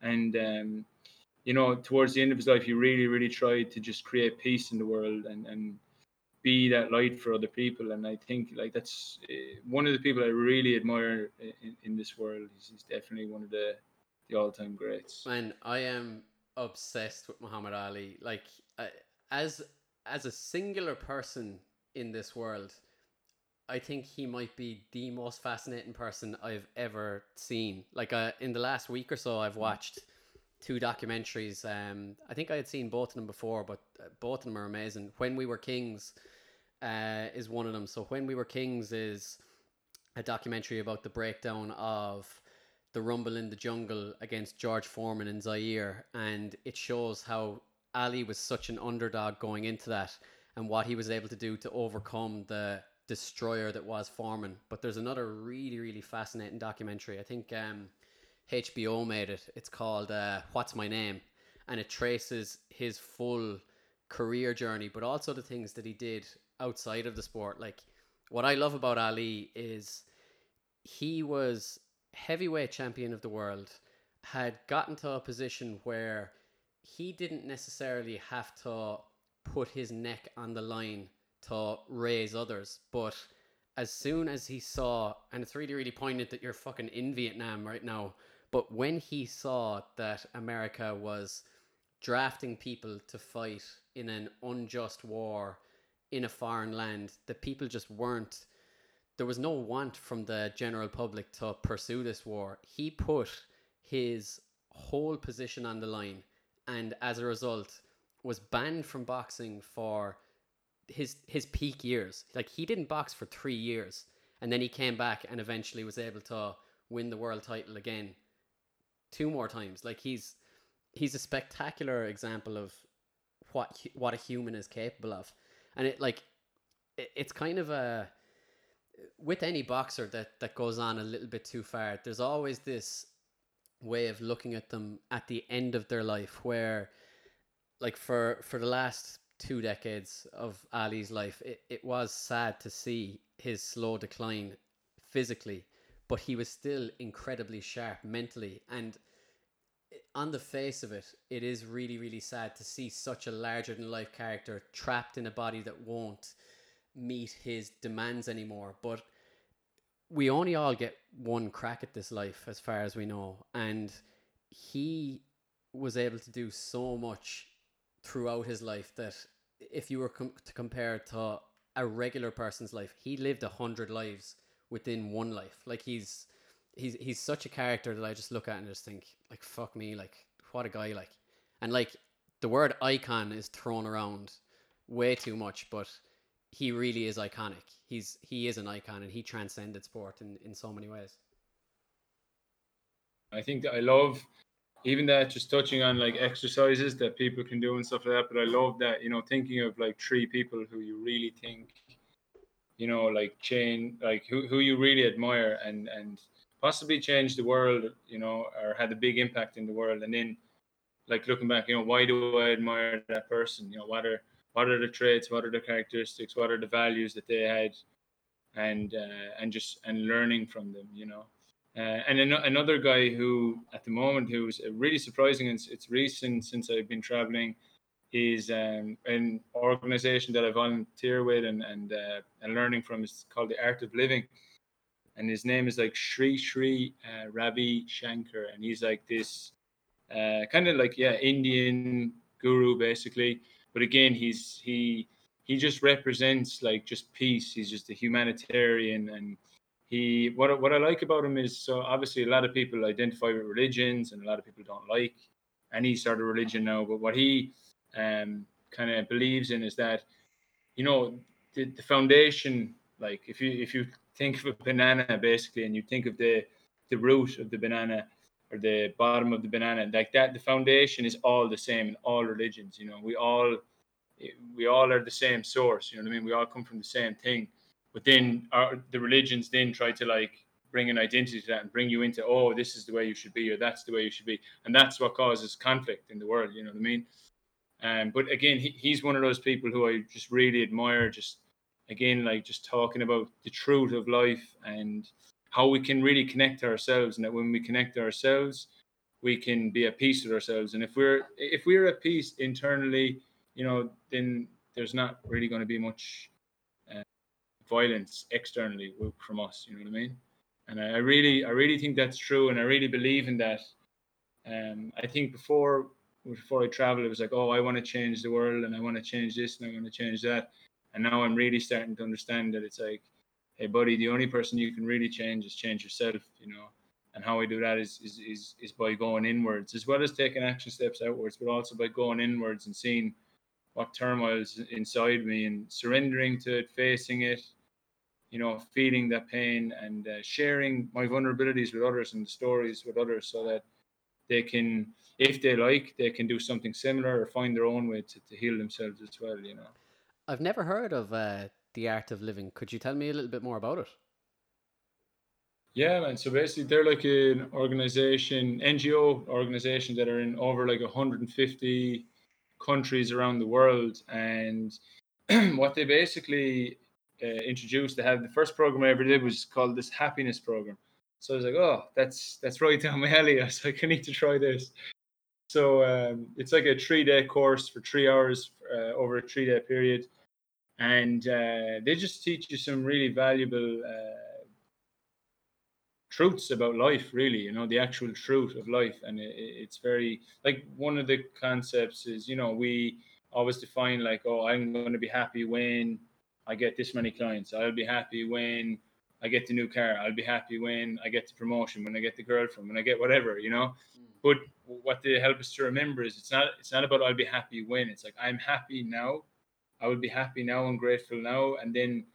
And um, you know, towards the end of his life, he really, really tried to just create peace in the world and and be that light for other people. And I think like that's uh, one of the people I really admire in, in this world. He's, he's definitely one of the the all time greats. Man, I am obsessed with Muhammad Ali. Like I, as as a singular person in this world, I think he might be the most fascinating person I've ever seen. Like uh, in the last week or so, I've watched two documentaries. Um, I think I had seen both of them before, but uh, both of them are amazing. When We Were Kings uh, is one of them. So When We Were Kings is a documentary about the breakdown of the Rumble in the Jungle against George Foreman and Zaire, and it shows how Ali was such an underdog going into that, and what he was able to do to overcome the destroyer that was Foreman. But there's another really, really fascinating documentary. I think um, HBO made it. It's called uh, What's My Name? And it traces his full career journey, but also the things that he did outside of the sport. Like, what I love about Ali is he was heavyweight champion of the world, had gotten to a position where he didn't necessarily have to put his neck on the line to raise others. But as soon as he saw, and it's really, really poignant that you're fucking in Vietnam right now, but when he saw that America was drafting people to fight in an unjust war in a foreign land, that people just weren't, there was no want from the general public to pursue this war. He put his whole position on the line and as a result was banned from boxing for his his peak years. Like he didn't box for three years, and then he came back and eventually was able to win the world title again, two more times. Like he's he's a spectacular example of what what a human is capable of, and it like it, it's kind of a with any boxer that that goes on a little bit too far. There's always this way of looking at them at the end of their life where like for for the last two decades of Ali's life it, it was sad to see his slow decline physically but he was still incredibly sharp mentally and on the face of it it is really really sad to see such a larger than life character trapped in a body that won't meet his demands anymore but we only all get one crack at this life as far as we know. And he was able to do so much throughout his life that if you were com- to compare to a regular person's life he lived a hundred lives within one life. Like he's he's he's such a character that i just look at and just think like fuck me like what a guy like. And like the word icon is thrown around way too much but he really is iconic. He's he is an icon and he transcended sport in, in so many ways. I think that I love even that just touching on like exercises that people can do and stuff like that. But I love that, you know, thinking of like three people who you really think, you know, like change like who, who you really admire and and possibly change the world, you know, or had a big impact in the world. And then like looking back, you know, why do I admire that person? You know, what are what are the traits, what are the characteristics, what are the values that they had, and uh, and just and learning from them, you know. Uh, and an- another guy who, at the moment, who's really surprising, it's, it's recent since I've been traveling, is um, an organization that I volunteer with and and uh, and learning from. is called the Art of Living, and his name is like Sri Sri uh, Ravi Shankar, and he's like this uh, kind of like yeah Indian guru basically but again, he's he he just represents like just peace. He's just a humanitarian, and he what what I like about him is so obviously a lot of people identify with religions, and a lot of people don't like any sort of religion now. But what he um, kind of believes in is that you know the, the foundation. Like if you if you think of a banana basically, and you think of the the root of the banana or the bottom of the banana. Like that the foundation is all the same in all religions you know. We all we all are the same source you know what i mean? We all come from the same thing. But then our, the religions then try to like bring an identity to that and bring you into oh this is the way you should be or that's the way you should be. And that's what causes conflict in the world you know what i mean? Um, but again he, he's one of those people who i just really admire just again like just talking about the truth of life and how we can really connect to ourselves and that when we connect to ourselves we can be at peace with ourselves. And if we're if we're at peace internally you know then there's not really going to be much uh, violence externally from us you know what i mean? And I, I, really i really think that's true and i really believe in that. Um, i think before before i traveled it was like oh i want to change the world and i want to change this and i want to change that. And now i'm really starting to understand that it's like hey buddy the only person you can really change is change yourself you know? And how we do that is is is, is by going inwards as well as taking action steps outwards but also by going inwards and seeing what turmoil is inside me and surrendering to it facing it you know feeling that pain and uh, sharing my vulnerabilities with others and the stories with others so that they can if they like they can do something similar or find their own way to, to heal themselves as well you know? I've never heard of uh, the Art of Living. Could you tell me a little bit more about it? Yeah, man. So basically, they're like an organization, NGO organization that are in over like 150 countries around the world. And what they basically uh, introduced, they had the first program I ever did was called this happiness program. So I was like, oh, that's that's right down my alley. I was like, I need to try this. So um, it's like a three day course for three hours uh, over a three day period and uh, they just teach you some really valuable uh, truths about life really you know the actual truth of life. And it, it's very like one of the concepts is you know we always define like oh i'm going to be happy when i get this many clients. I'll be happy when i get the new car. I'll be happy when i get the promotion when i get the girlfriend when i get whatever you know? Mm. but what they help us to remember is it's not it's not about i'll be happy when. It's like i'm happy now I will be happy now and grateful now, and then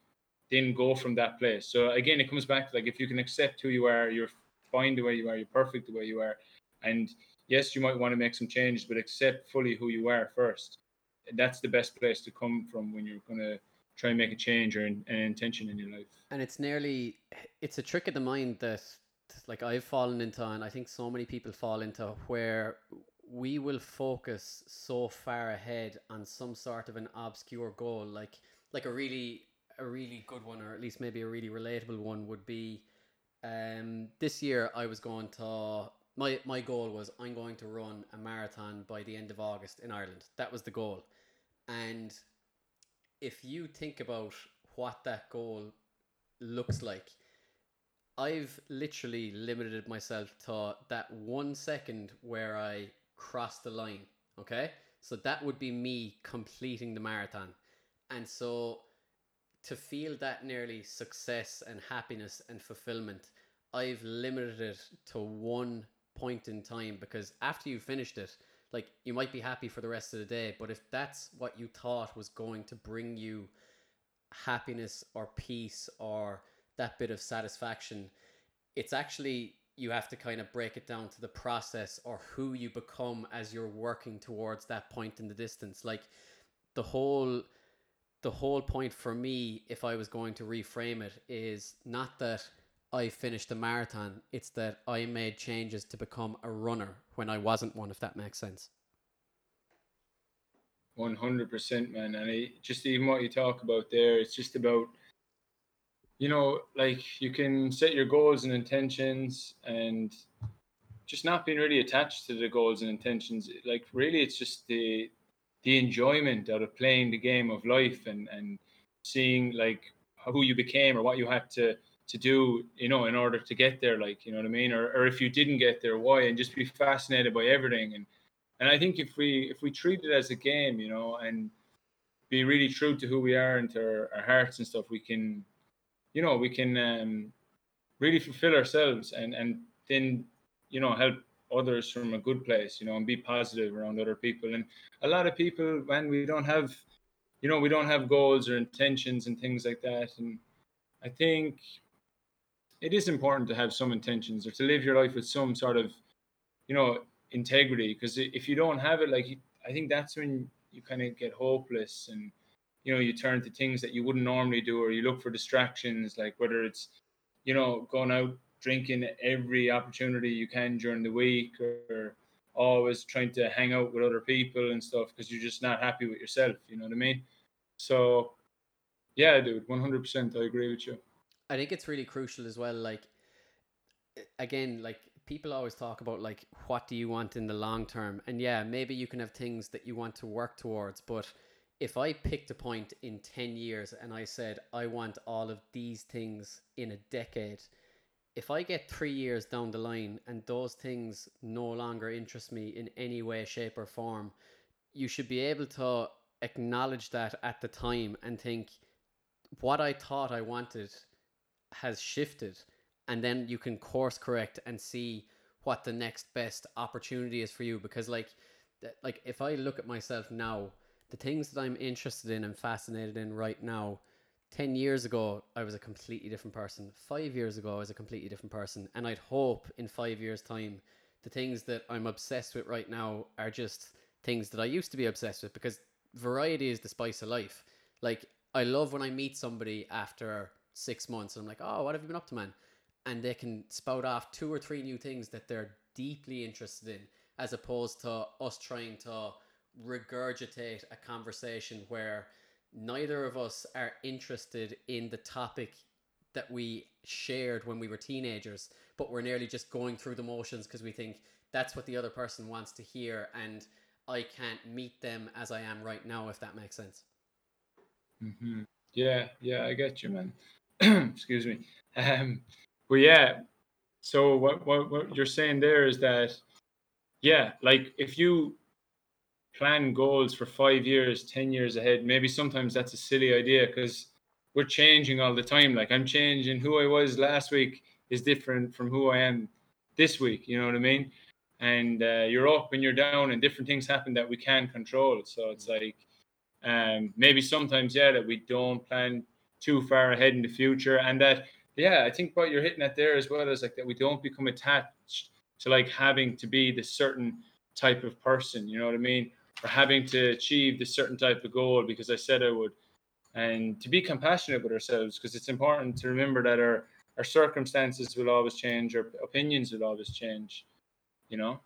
then go from that place. So again, it comes back to like if you can accept who you are, you're fine the way you are, you're perfect the way you are, and yes, you might want to make some changes, but accept fully who you are first. That's the best place to come from when you're gonna try and make a change or an, an intention in your life. And it's nearly it's a trick of the mind that like I've fallen into, and I think so many people fall into where we will focus so far ahead on some sort of an obscure goal, like like a really a really good one, or at least maybe a really relatable one, would be um, this year I was going to my my goal was I'm going to run a marathon by the end of August in Ireland. That was the goal, and if you think about what that goal looks like, I've literally limited myself to that one second where I cross the line. Okay, so that would be me completing the marathon, and so to feel that nearly success and happiness and fulfillment, I've limited it to one point in time because after you finished it like you might be happy for the rest of the day but if that's what you thought was going to bring you happiness or peace or that bit of satisfaction it's actually you have to kind of break it down to the process or who you become as you're working towards that point in the distance like the whole the whole point for me if i was going to reframe it is not that I finished the marathon. It's that I made changes to become a runner when I wasn't one, if that makes sense. 100%, man. And I, just even what you talk about there, it's just about, you know, like you can set your goals and intentions and just not being really attached to the goals and intentions. Like, really, it's just the, the enjoyment out of playing the game of life and, and seeing like who you became or what you had to to do, you know, in order to get there, like, you know what I mean? Or, or if you didn't get there, why? And just be fascinated by everything. And, and I think if we, if we treat it as a game, you know, and be really true to who we are and to our, our hearts and stuff, we can, you know, we can um, really fulfill ourselves and, and then, you know, help others from a good place, you know, and be positive around other people. And a lot of people, when we don't have, you know, we don't have goals or intentions and things like that. And I think it is important to have some intentions or to live your life with some sort of, you know, integrity. Because if you don't have it, like I think that's when you kind of get hopeless and you know you turn to things that you wouldn't normally do or you look for distractions like whether it's you know going out drinking every opportunity you can during the week or always trying to hang out with other people and stuff because you're just not happy with yourself you know what i mean so yeah dude 100% i agree with you I think it's really crucial as well. Like, again, like people always talk about like what do you want in the long term, and yeah, maybe you can have things that you want to work towards, but if I picked a point in 10 years and I said, I want all of these things in a decade, if I get three years down the line and those things no longer interest me in any way, shape, or form, you should be able to acknowledge that at the time and think, what I thought I wanted has shifted and then you can course correct and see what the next best opportunity is for you because like like if i look at myself now the things that i'm interested in and fascinated in right now 10 years ago i was a completely different person. 5 years ago i was a completely different person. And i'd hope in 5 years time the things that i'm obsessed with right now are just things that i used to be obsessed with because variety is the spice of life. Like i love when i meet somebody after six months and I'm like, oh, what have you been up to, man? And they can spout off two or three new things that they're deeply interested in, as opposed to us trying to regurgitate a conversation where neither of us are interested in the topic that we shared when we were teenagers, but we're nearly just going through the motions because we think that's what the other person wants to hear, and I can't meet them as I am right now, if that makes sense. Mm-hmm. Yeah, yeah, I get you, man. excuse me. Um, but yeah, so what, what what you're saying there is that, yeah, like if you plan goals for five years, ten years ahead, maybe sometimes that's a silly idea because we're changing all the time. Like I'm changing. Who I was last week is different from who I am this week. You know what I mean? And uh, you're up and you're down, and different things happen that we can't control. So it's like Um, maybe sometimes, yeah, that we don't plan too far ahead in the future, and that, yeah, I think what you're hitting at there as well is like that we don't become attached to like having to be this certain type of person. You know what I mean? Or having to achieve this certain type of goal because I said I would, and to be compassionate with ourselves because it's important to remember that our our circumstances will always change, our opinions will always change. You know.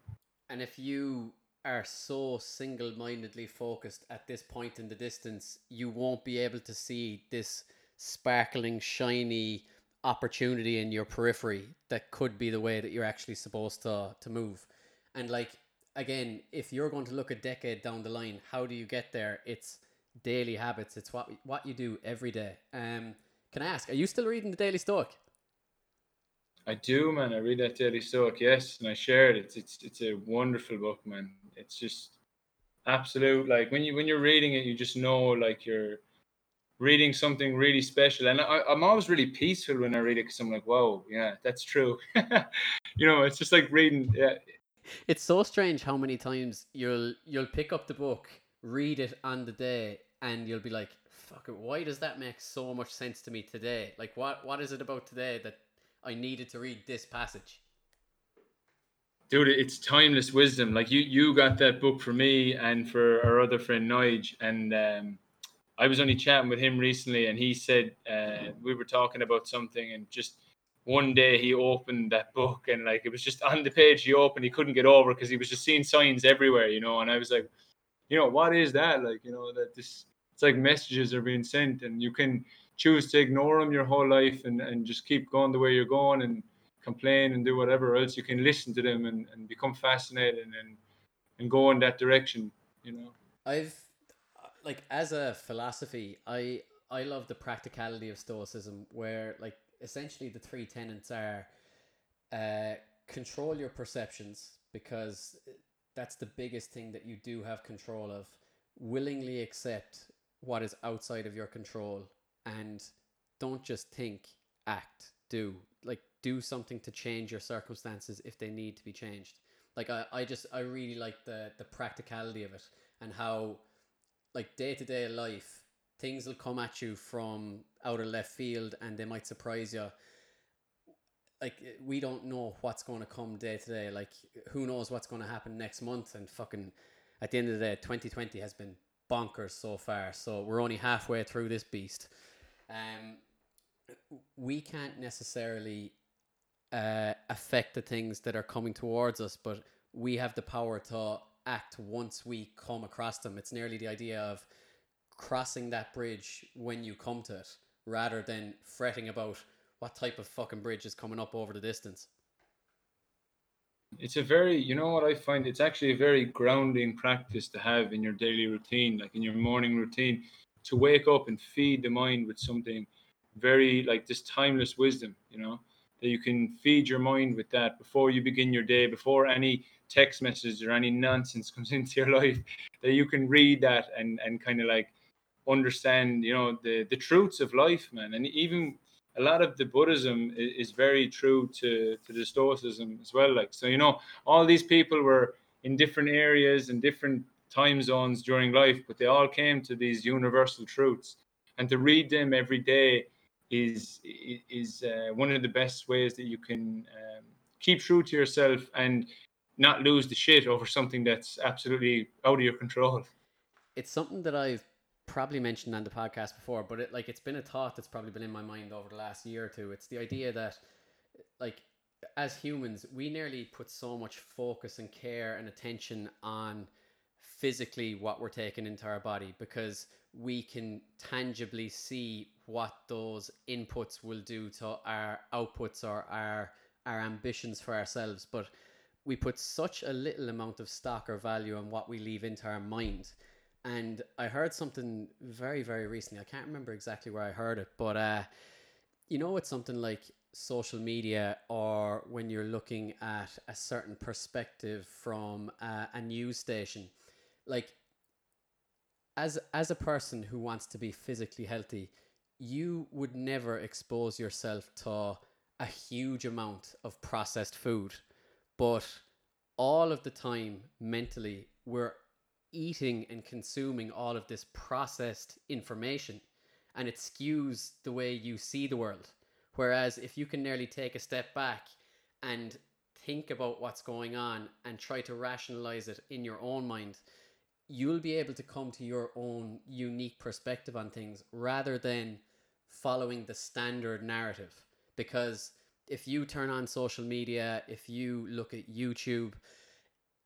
And if you are so single mindedly focused at this point in the distance, you won't be able to see this sparkling, shiny opportunity in your periphery that could be the way that you're actually supposed to, to move. And like, again, if you're going to look a decade down the line, how do you get there? It's daily habits. It's what what you do every day. Um, can I ask, are you still reading the Daily Stoic? I do, man. I read that Daily Stoic, yes, and I share it. It's it's it's a wonderful book, man. It's just absolute. Like when you when you're reading it, you just know like you're reading something really special. And I, I'm always really peaceful when I read it because I'm like, whoa, yeah, that's true. you know, it's just like reading. Yeah. It's so strange how many times you'll you'll pick up the book, read it on the day, and you'll be like, fuck it, why does that make so much sense to me today? Like, what what is it about today that I needed to read this passage. Dude, it's timeless wisdom. Like you, you got that book for me and for our other friend Nige, and um, I was only chatting with him recently, and he said uh, we were talking about something, and just one day he opened that book, and like it was just on the page he opened, he couldn't get over because he was just seeing signs everywhere, you know. And I was like, you know, what is that? Like, you know, that this it's like messages are being sent, and you can choose to ignore them your whole life and, and just keep going the way you're going and complain and do whatever else you can listen to them and, and become fascinated and and go in that direction you know i've like as a philosophy i i love the practicality of stoicism where like essentially the three tenets are uh control your perceptions because that's the biggest thing that you do have control of willingly accept what is outside of your control and don't just think, act, do. Like do something to change your circumstances if they need to be changed. Like I, I just I really like the the practicality of it and how like day to day life things will come at you from out of left field and they might surprise you like we don't know what's going to come day to day. Like who knows what's going to happen next month and fucking at the end of the day 2020 has been bonkers so far. So we're only halfway through this beast. Um, we can't necessarily uh, affect the things that are coming towards us, but we have the power to act once we come across them. It's nearly the idea of crossing that bridge when you come to it, rather than fretting about what type of fucking bridge is coming up over the distance. It's a very, you know what I find? It's actually a very grounding practice to have in your daily routine, like in your morning routine to wake up and feed the mind with something very like this timeless wisdom, you know, that you can feed your mind with that before you begin your day, before any text message or any nonsense comes into your life, that you can read that and and kind of like understand, you know, the the truths of life, man. And even a lot of the Buddhism is, is very true to to the Stoicism as well. Like so, you know, all these people were in different areas and different time zones during life, but they all came to these universal truths. And to read them every day is is uh, one of the best ways that you can um, keep true to yourself and not lose the shit over something that's absolutely out of your control. It's something that I've probably mentioned on the podcast before, but it like it's been a thought that's probably been in my mind over the last year or two. It's the idea that like as humans, we nearly put so much focus and care and attention on physically what we're taking into our body because we can tangibly see what those inputs will do to our outputs or our our ambitions for ourselves but we put such a little amount of stock or value on what we leave into our mind and i heard something very very recently. I can't remember exactly where i heard it but uh you know it's something like social media or when you're looking at a certain perspective from uh, a news station like as as a person who wants to be physically healthy, you would never expose yourself to a huge amount of processed food, but all of the time mentally we're eating and consuming all of this processed information and it skews the way you see the world. Whereas if you can nearly take a step back and think about what's going on and try to rationalize it in your own mind, you'll be able to come to your own unique perspective on things rather than following the standard narrative. Because if you turn on social media, if you look at YouTube,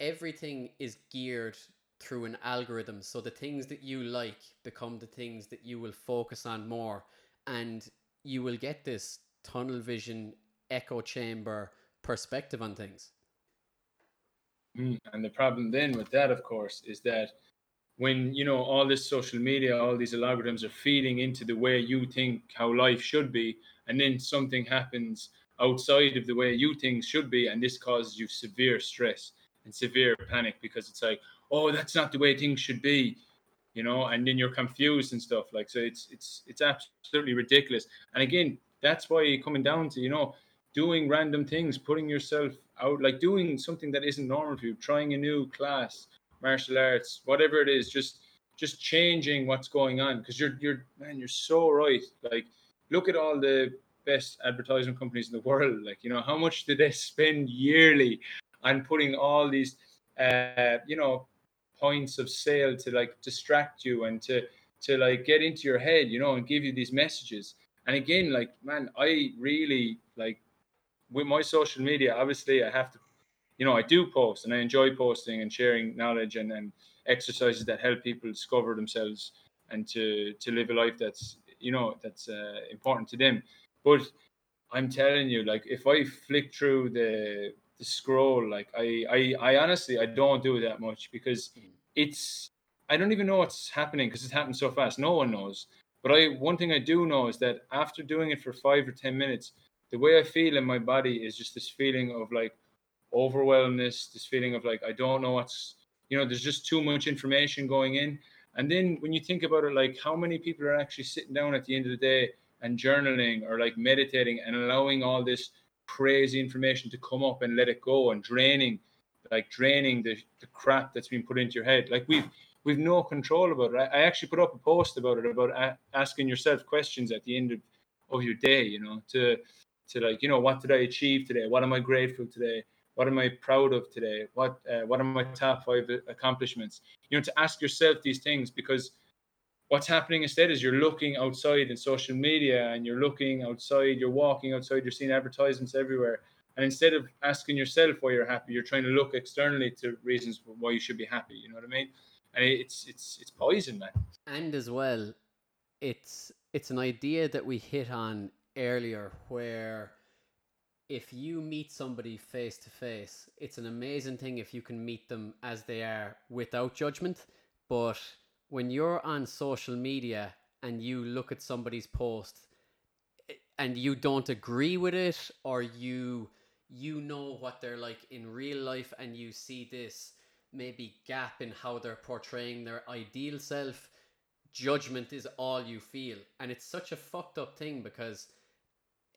everything is geared through an algorithm. So the things that you like become the things that you will focus on more. And you will get this tunnel vision, echo chamber perspective on things. Mm, and the problem then with that, of course, is that when you know all this social media, all these algorithms are feeding into the way you think how life should be, and then something happens outside of the way you think should be, and this causes you severe stress and severe panic because it's like, oh, that's not the way things should be, you know, and then you're confused and stuff like so. It's it's it's absolutely ridiculous. And again, that's why coming down to you know doing random things, putting yourself out, like doing something that isn't normal for you, trying a new class, martial arts, whatever it is, just just changing what's going on because you're you're man, you're so right. Like look at all the best advertising companies in the world. Like you know how much do they spend yearly on putting all these uh, you know points of sale to like distract you and to to like get into your head, you know, and give you these messages. And again, like man, I really like with my social media. Obviously, I have to, you know, I do post and I enjoy posting and sharing knowledge and and exercises that help people discover themselves and to to live a life that's you know that's uh, important to them. But I'm telling you, like if I flick through the the scroll, like I I, I honestly I don't do that much because hmm. it's I don't even know what's happening because it's happened so fast. No one knows. But I one thing I do know is that after doing it for five or ten minutes, the way I feel in my body is just this feeling of like overwhelmness, this feeling of like I don't know what's you know, there's just too much information going in. And then when you think about it, like how many people are actually sitting down at the end of the day and journaling or like meditating and allowing all this crazy information to come up and let it go and draining like draining the, the crap that's been put into your head. Like we've we've no control about it. I, I actually put up a post about it about a- asking yourself questions at the end of, of your day you know to to like you know what did i achieve today? What am i grateful today? What am i proud of today? What uh, what are my top five accomplishments? You know to ask yourself these things because what's happening instead is you're looking outside in social media and you're looking outside, you're walking outside, you're seeing advertisements everywhere. And instead of asking yourself why you're happy, you're trying to look externally to reasons why you should be happy. You know what I mean? And it's it's it's poison, man. And as well, it's it's an idea that we hit on earlier where if you meet somebody face to face, it's an amazing thing if you can meet them as they are without judgment. But when you're on social media and you look at somebody's post and you don't agree with it or you you know what they're like in real life and you see this maybe gap in how they're portraying their ideal self judgment is all you feel. And it's such a fucked up thing because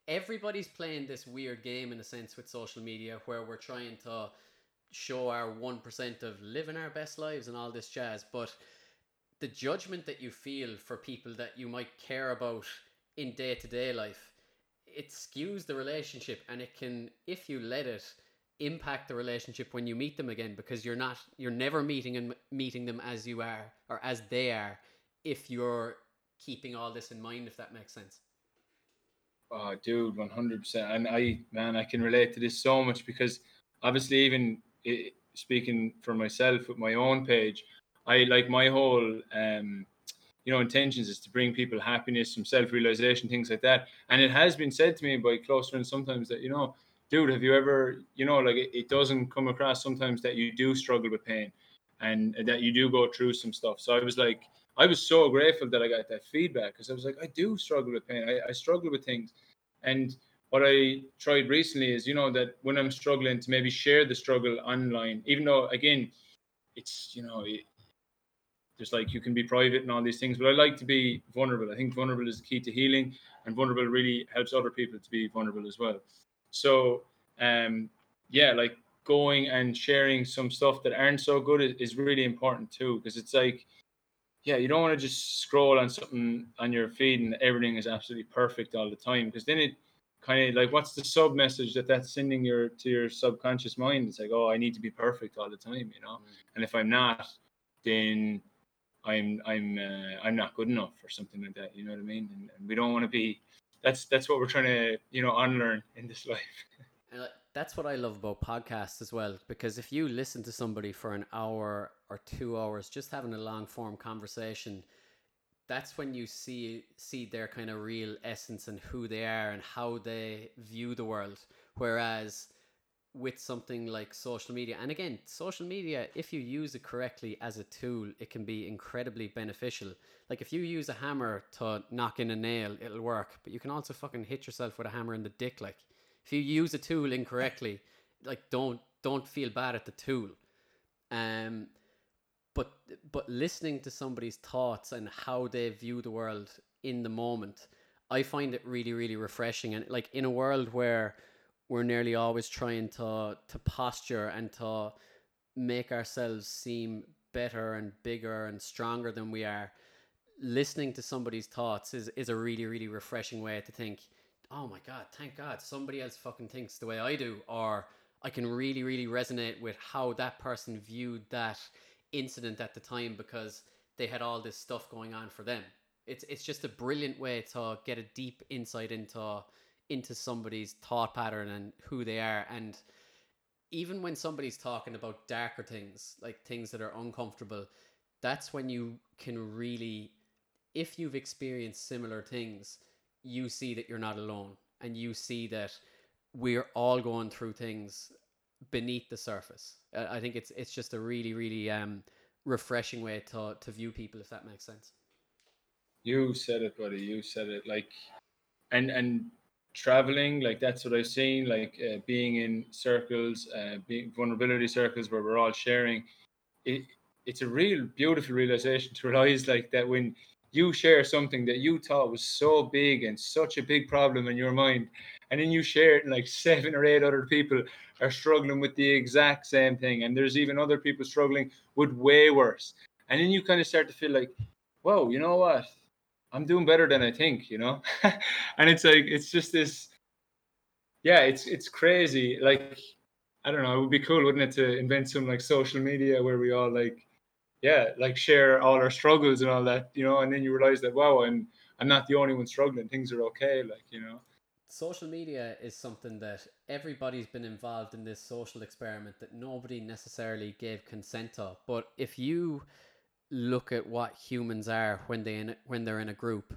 everybody's playing this weird game in a sense with social media where we're trying to show our 1% of living our best lives and all this jazz but the judgment that you feel for people that you might care about in day to day life, it skews the relationship and it can, if you let it, impact the relationship when you meet them again because you're not you're never meeting and meeting them as you are or as they are if you're keeping all this in mind if that makes sense. Oh dude 100% and i man i can relate to this so much because obviously even it, speaking for myself with my own page I like my whole um, you know intentions is to bring people happiness, some self realization, things like that. And it has been said to me by close friends sometimes that you know, dude, have you ever you know like it, it doesn't come across sometimes that you do struggle with pain and that you do go through some stuff. So I was like, I was so grateful that I got that feedback because I was like, I do struggle with pain. I, I struggle with things, and what I tried recently is, you know, that when I'm struggling to maybe share the struggle online, even though again, it's you know, just like you can be private and all these things, but I like to be vulnerable. I think vulnerable is the key to healing, and vulnerable really helps other people to be vulnerable as well. So, um, yeah, like going and sharing some stuff that aren't so good is, is really important too because it's like yeah you don't want to just scroll on something on your feed and everything is absolutely perfect all the time because then it kind of like what's the sub message that that's sending your to your subconscious mind it's like oh i need to be perfect all the time you know mm. and if i'm not then i'm i'm uh, i'm not good enough or something like that you know what i mean? And, and we don't want to be that's that's what we're trying to you know unlearn in this life. And that's what i love about podcasts as well because if you listen to somebody for an hour or two hours just having a long form conversation that's when you see see their kind of real essence and who they are and how they view the world. Whereas with something like social media. And again social media if you use it correctly as a tool it can be incredibly beneficial. Like if you use a hammer to knock in a nail it'll work. But you can also fucking hit yourself with a hammer in the dick like if you use a tool incorrectly like don't don't feel bad at the tool. Um but but listening to somebody's thoughts and how they view the world in the moment i find it really really refreshing. And like in a world where we're nearly always trying to to posture and to make ourselves seem better and bigger and stronger than we are listening to somebody's thoughts is is a really really refreshing way to think oh my god thank god somebody else fucking thinks the way i do or i can really really resonate with how that person viewed that incident at the time because they had all this stuff going on for them. It's it's just a brilliant way to get a deep insight into into somebody's thought pattern and who they are and even when somebody's talking about darker things, like things that are uncomfortable, that's when you can really if you've experienced similar things, you see that you're not alone and you see that we're all going through things beneath the surface. I think it's it's just a really really um, refreshing way to to view people, if that makes sense. You said it, buddy. You said it. Like, and and traveling, like that's what I've seen. Like uh, being in circles, uh, being vulnerability circles where we're all sharing. It it's a real beautiful realization to realize like that when you share something that you thought was so big and such a big problem in your mind and then you share it and like seven or eight other people are struggling with the exact same thing and there's even other people struggling with way worse and then you kind of start to feel like whoa you know what i'm doing better than i think you know and it's like it's just this yeah it's it's crazy like i don't know it would be cool wouldn't it to invent some like social media where we all like yeah, like share all our struggles and all that, you know, and then you realize that wow, I'm I'm not the only one struggling. Things are okay, like you know. Social media is something that everybody's been involved in this social experiment that nobody necessarily gave consent to. But if you look at what humans are when they in, when they're in a group,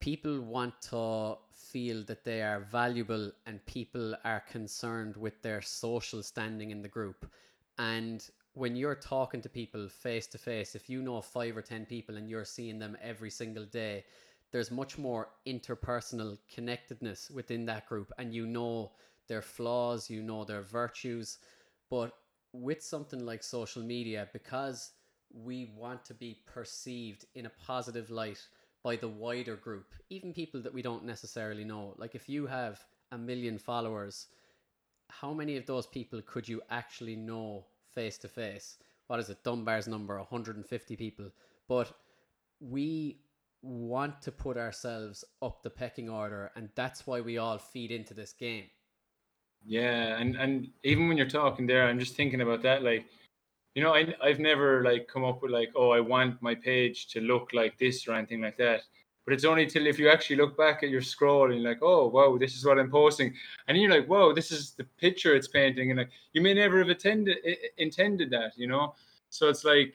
people want to feel that they are valuable and people are concerned with their social standing in the group. And when you're talking to people face to face, if you know five or 10 people and you're seeing them every single day, there's much more interpersonal connectedness within that group and you know their flaws, you know their virtues. But with something like social media, because we want to be perceived in a positive light by the wider group, even people that we don't necessarily know. Like if you have a million followers, how many of those people could you actually know face to face. What is it? Dunbar's number, 150 people. But we want to put ourselves up the pecking order, and that's why we all feed into this game. Yeah, and and even when you're talking there, I'm just thinking about that. Like, you know, I I've never like come up with like, oh, I want my page to look like this or anything like that. But it's only till if you actually look back at your scroll and you're like, oh wow, this is what I'm posting, and you're like, whoa, this is the picture it's painting, and like you may never have attended intended that, you know. So it's like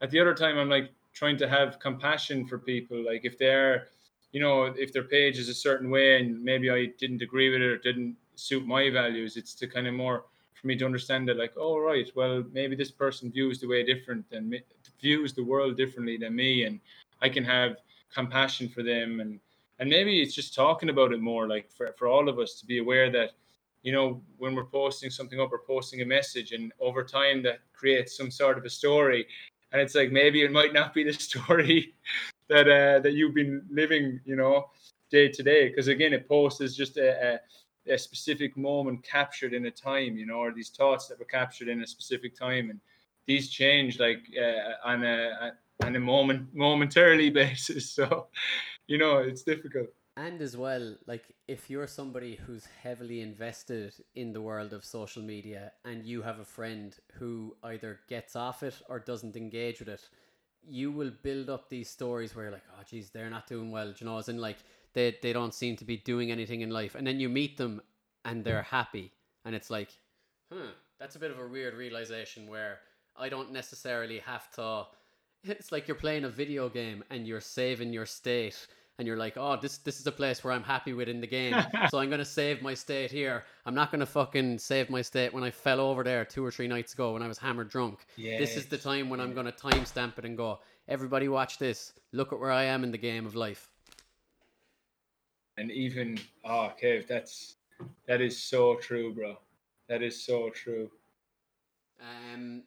at the other time, I'm like trying to have compassion for people, like if they're, you know, if their page is a certain way and maybe I didn't agree with it or didn't suit my values, it's to kind of more for me to understand that, like, oh right, well maybe this person views the way different and views the world differently than me, and I can have compassion for them. And and maybe it's just talking about it more like for, for all of us to be aware that you know when we're posting something up or posting a message and over time that creates some sort of a story and it's like maybe it might not be the story that uh, that you've been living you know day to day. Because again a post is just a, a a specific moment captured in a time, you know, or these thoughts that were captured in a specific time, and these change like uh, on a on a moment momentarily basis. So, you know, it's difficult. And as well, like if you're somebody who's heavily invested in the world of social media and you have a friend who either gets off it or doesn't engage with it, you will build up these stories where you're like, oh, geez, they're not doing well. You know, as in like they, they don't seem to be doing anything in life. And then you meet them and they're happy. And it's like, hmm, that's a bit of a weird realization where I don't necessarily have to. It's like you're playing a video game and you're saving your state and you're like, oh, this this is a place where I'm happy with in the game, so I'm gonna save my state here. I'm not gonna fucking save my state when I fell over there two or three nights ago when I was hammered drunk. Yeah. This is the time when I'm gonna timestamp it and go, everybody watch this. Look at where I am in the game of life. And even oh, Kev, that's that is so true, bro. That is so true. Um,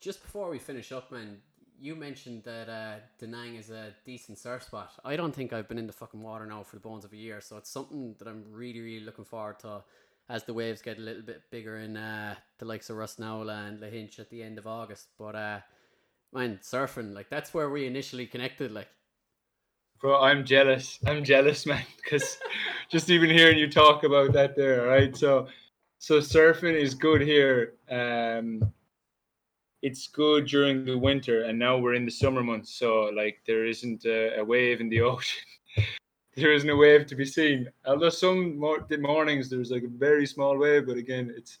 just before we finish up, man, you mentioned that uh, Da Nang is a decent surf spot. I don't think I've been in the fucking water now for the bones of a year, so it's something that I'm really, really looking forward to as the waves get a little bit bigger in uh, the likes of Rossnowlagh and Lahinch at the end of August. But uh, man, surfing like that's where we initially connected. Like, bro, I'm jealous. I'm jealous, man, because just even hearing you talk about that there, right? So, so surfing is good here. Um, it's good during the winter, and now we're in the summer months, so like there isn't a, a wave in the ocean. there isn't a wave to be seen. Although some mor- the mornings there's like a very small wave, but again, it's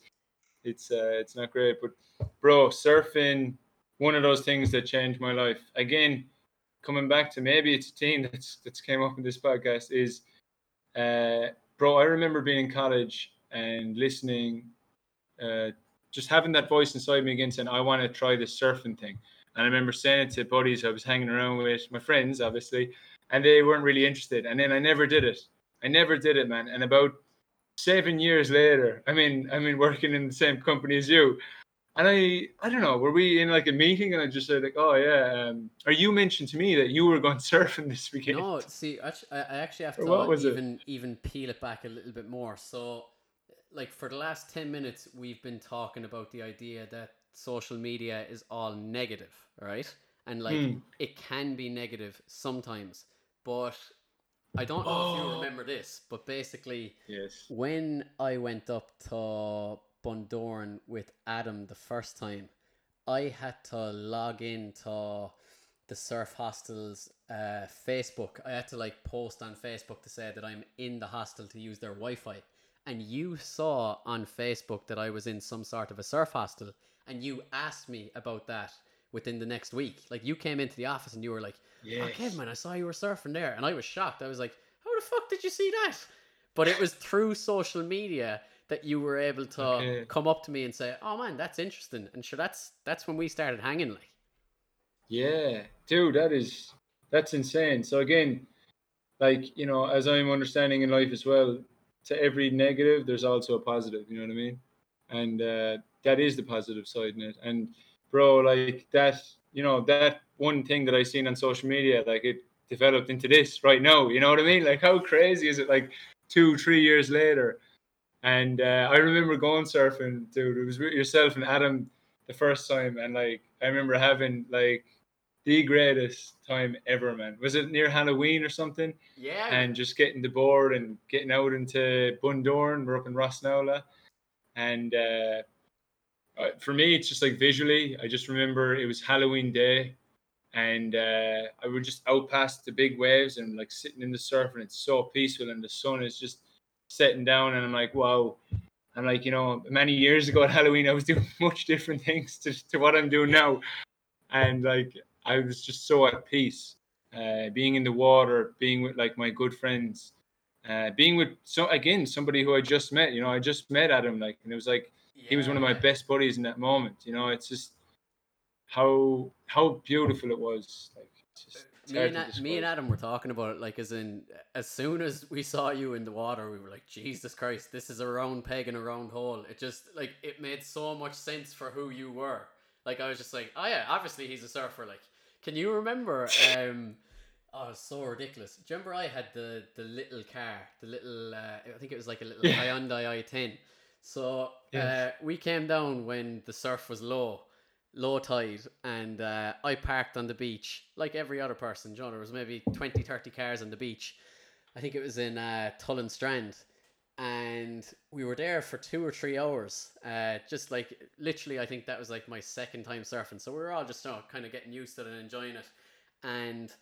it's uh, it's not great. But bro, surfing one of those things that changed my life. Again, coming back to maybe it's a team that's that's came up in this podcast is, uh, bro. I remember being in college and listening uh, just having that voice inside me again saying, I want to try this surfing thing. And I remember saying it to buddies I was hanging around with, my friends, obviously, and they weren't really interested. And then I never did it. I never did it, man. And about seven years later, I mean, I mean, working in the same company as you, and I, I don't know, were we in like a meeting and I just said like, oh yeah, um, or you mentioned to me that you were going surfing this weekend? No, see, I actually have to even it? even peel it back a little bit more. So like for the last 10 minutes we've been talking about the idea that social media is all negative right and like mm. it can be negative sometimes but i don't know oh. if you remember this but basically yes when i went up to bundoran with adam the first time i had to log in to the surf hostels uh, facebook i had to like post on facebook to say that i'm in the hostel to use their wi-fi and you saw on Facebook that I was in some sort of a surf hostel, and you asked me about that within the next week. Like you came into the office and you were like, yes. "Oh, Kevin, I saw you were surfing there," and I was shocked. I was like, "How the fuck did you see that?" But it was through social media that you were able to okay. come up to me and say, "Oh man, that's interesting," and sure, that's that's when we started hanging. Like, yeah, dude, that is that's insane. So again, like you know, as I'm understanding in life as well, to every negative, there's also a positive. You know what I mean? And uh, that is the positive side in it. And bro, like that, you know, that one thing that I seen on social media, like it developed into this right now. You know what I mean? Like how crazy is it? Like two, three years later. And uh, I remember going surfing, dude. It was with yourself and Adam the first time, and like I remember having like the greatest time ever, man. Was it near Halloween or something? Yeah. And just getting the board and getting out into Bundoran. We're up in Rossnowlagh. And uh, for me, it's just like visually, I just remember it was Halloween day. And uh, I would just out past the big waves and like sitting in the surf, and it's so peaceful, and the sun is just setting down. And I'm like, wow. I'm like, you know, many years ago at Halloween, I was doing much different things to, to what I'm doing now. And like, I was just so at peace. Uh, being in the water, being with like my good friends, uh, being with so again somebody who I just met. You know, I just met Adam, like, and it was like yeah. he was one of my best buddies in that moment. You know, it's just how how beautiful it was. Like, me and, me and Adam were talking about it, like, as in, as soon as we saw you in the water, we were like, Jesus Christ, this is a round peg in a round hole. It just, like, it made so much sense for who you were. Like, I was just like, oh yeah, obviously he's a surfer. Like, can you remember? Um, Oh, it's so ridiculous. Do you remember I had the the little car, the little uh, I think it was like a little Yeah. Hyundai i10. So Yes. uh, we came down when the surf was low, low tide, and uh, I parked on the beach like every other person. John, there was maybe 20, 30 cars on the beach. I think it was in uh, Tullan Strand, and we were there for two or three hours. Uh, just like literally, I think that was like my second time surfing. So we were all just you know, kind of getting used to it and enjoying it. And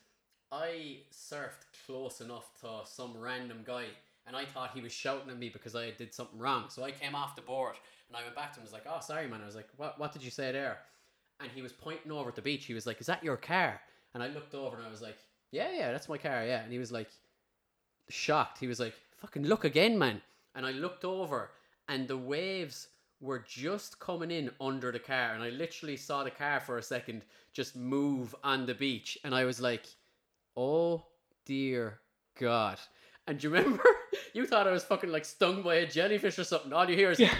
I surfed close enough to some random guy, and I thought he was shouting at me because I did something wrong. So I came off the board, and I went back to him. and was like, "Oh, sorry, man." I was like, "What? What did you say there?" And he was pointing over at the beach. He was like, "Is that your car?" And I looked over, and I was like, "Yeah, yeah, that's my car, yeah." And he was like, shocked. He was like, "Fucking look again, man!" And I looked over, and the waves were just coming in under the car, and I literally saw the car for a second just move on the beach, and I was like, "Oh dear God!" And do you remember? You thought I was fucking like stung by a jellyfish or something. All you hear is, Yeah.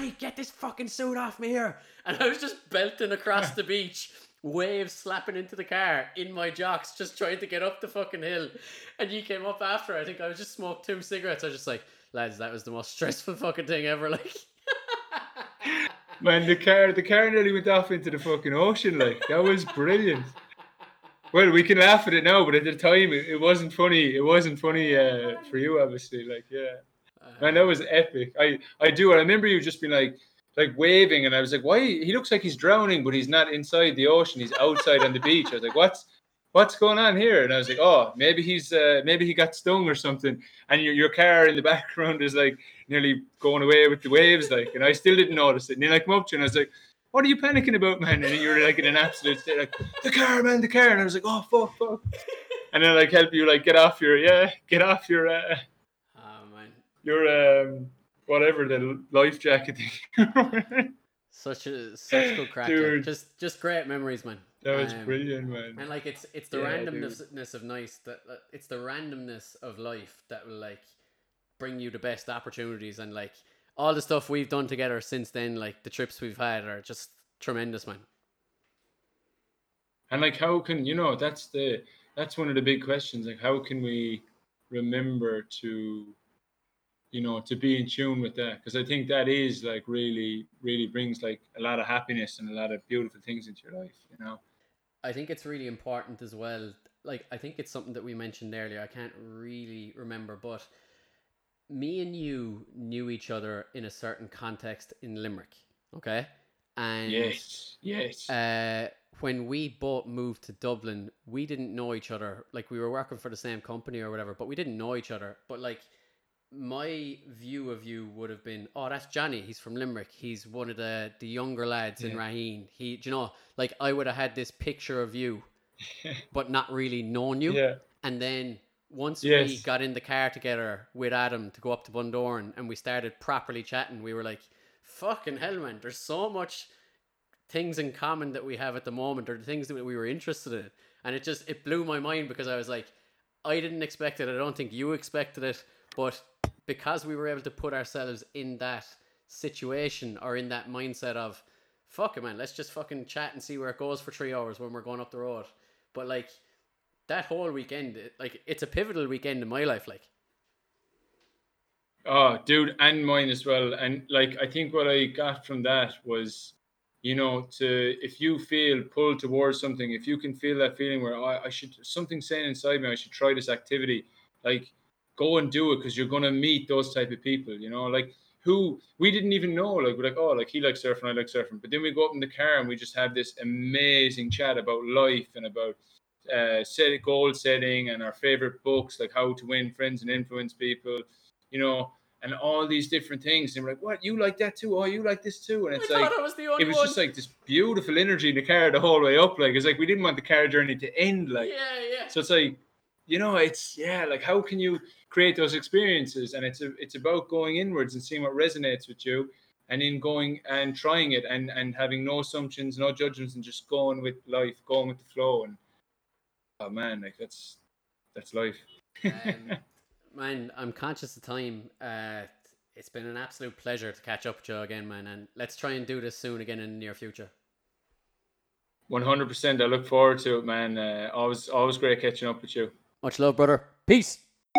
Johnny, get this fucking suit off me here. And I was just belting across the beach, waves slapping into the car in my jocks, just trying to get up the fucking hill. And you came up after. I think I was just smoked two cigarettes. I was just like, lads, that was the most stressful fucking thing ever. Like, Man, the car the car nearly went off into the fucking ocean. Like that was brilliant. Well, we can laugh at it now, but at the time it, it wasn't funny. It wasn't funny uh, for you, obviously. Like, yeah, man, that was epic. I I do. I remember you just being like like waving, and I was like, why? He looks like he's drowning, but he's not inside the ocean. He's outside on the beach. I was like, what's what's going on here? And I was like, oh, maybe he's uh, maybe he got stung or something. And your your car in the background is like nearly going away with the waves, like. And I still didn't notice it. And then I come up to you, and I was like. What are you panicking about, man? And you're like in an absolute state, like the car, man, the car. And I was like, oh fuck, fuck. And then like help you like get off your yeah, get off your uh. Your um whatever the life jacket thing. Such a such good crack. Dude. Just just great memories, man. that was Um, brilliant, man. And like it's it's the Yeah, randomness of nice that that- it's the randomness of life that will like bring you the best opportunities and like all the stuff we've done together since then, like the trips we've had are just tremendous, man. And like, how can you know? That's the that's one of the big questions. Like, how can we remember to, you know, to be in tune with that? Because I think that is like really, really brings like a lot of happiness and a lot of beautiful things into your life. You know. I think it's really important as well. Like I think it's something that we mentioned earlier. I can't really remember, but me and you knew each other in a certain context in Limerick. Okay, and Yes. Yes. uh, when we both moved to Dublin, we didn't know each other. Like we were working for the same company or whatever, but we didn't know each other. But like my view of you would have been, oh, that's Johnny. He's from Limerick. He's one of the the younger lads in Yeah. Raheen. He, do you know, like I would have had this picture of you, but not really known you. yeah. And then once we got in the car together with Adam to go up to Bundoran and we started properly chatting, we were like, fucking hell, man, there's so much things in common that we have at the moment or the things that we were interested in. And it just, it blew my mind because I was like, I didn't expect it. I don't think you expected it. But because we were able to put ourselves in that situation or in that mindset of, fuck it, man, let's just fucking chat and see where it goes for three hours when we're going up the road. But like, that whole weekend, it, like it's a pivotal weekend in my life. Like, Oh, dude, and mine as well. And like, I think what I got from that was, you know, to if you feel pulled towards something, if you can feel that feeling where I, I should something saying inside me, I should try this activity, like go and do it because you're gonna meet those type of people. You know, like who we didn't even know. Like we're like, oh, like he likes surfing, I like surfing. But then we go up in the car and we just have this amazing chat about life and about uh, set goal setting and our favorite books, like How to Win Friends and Influence People, you know, and all these different things. And we're like, what? You like that too? Oh, you like this too? And it's I like, was it was one. just like this beautiful energy in the car the whole way up. Like, it's like we didn't want the car journey to end. Like, yeah, yeah. so it's like, you know, it's yeah, like how can you create those experiences? And it's a, it's about going inwards and seeing what resonates with you, and in going and trying it and and having no assumptions, no judgments, and just going with life, going with the flow. And oh man, like that's that's life. Um, man, I'm conscious of time. Uh, it's been an absolute pleasure to catch up with you again, man. And let's try and do this soon again in the near future. 100%. I look forward to it, man. Uh, always, always great catching up with you. Much love, brother. Peace.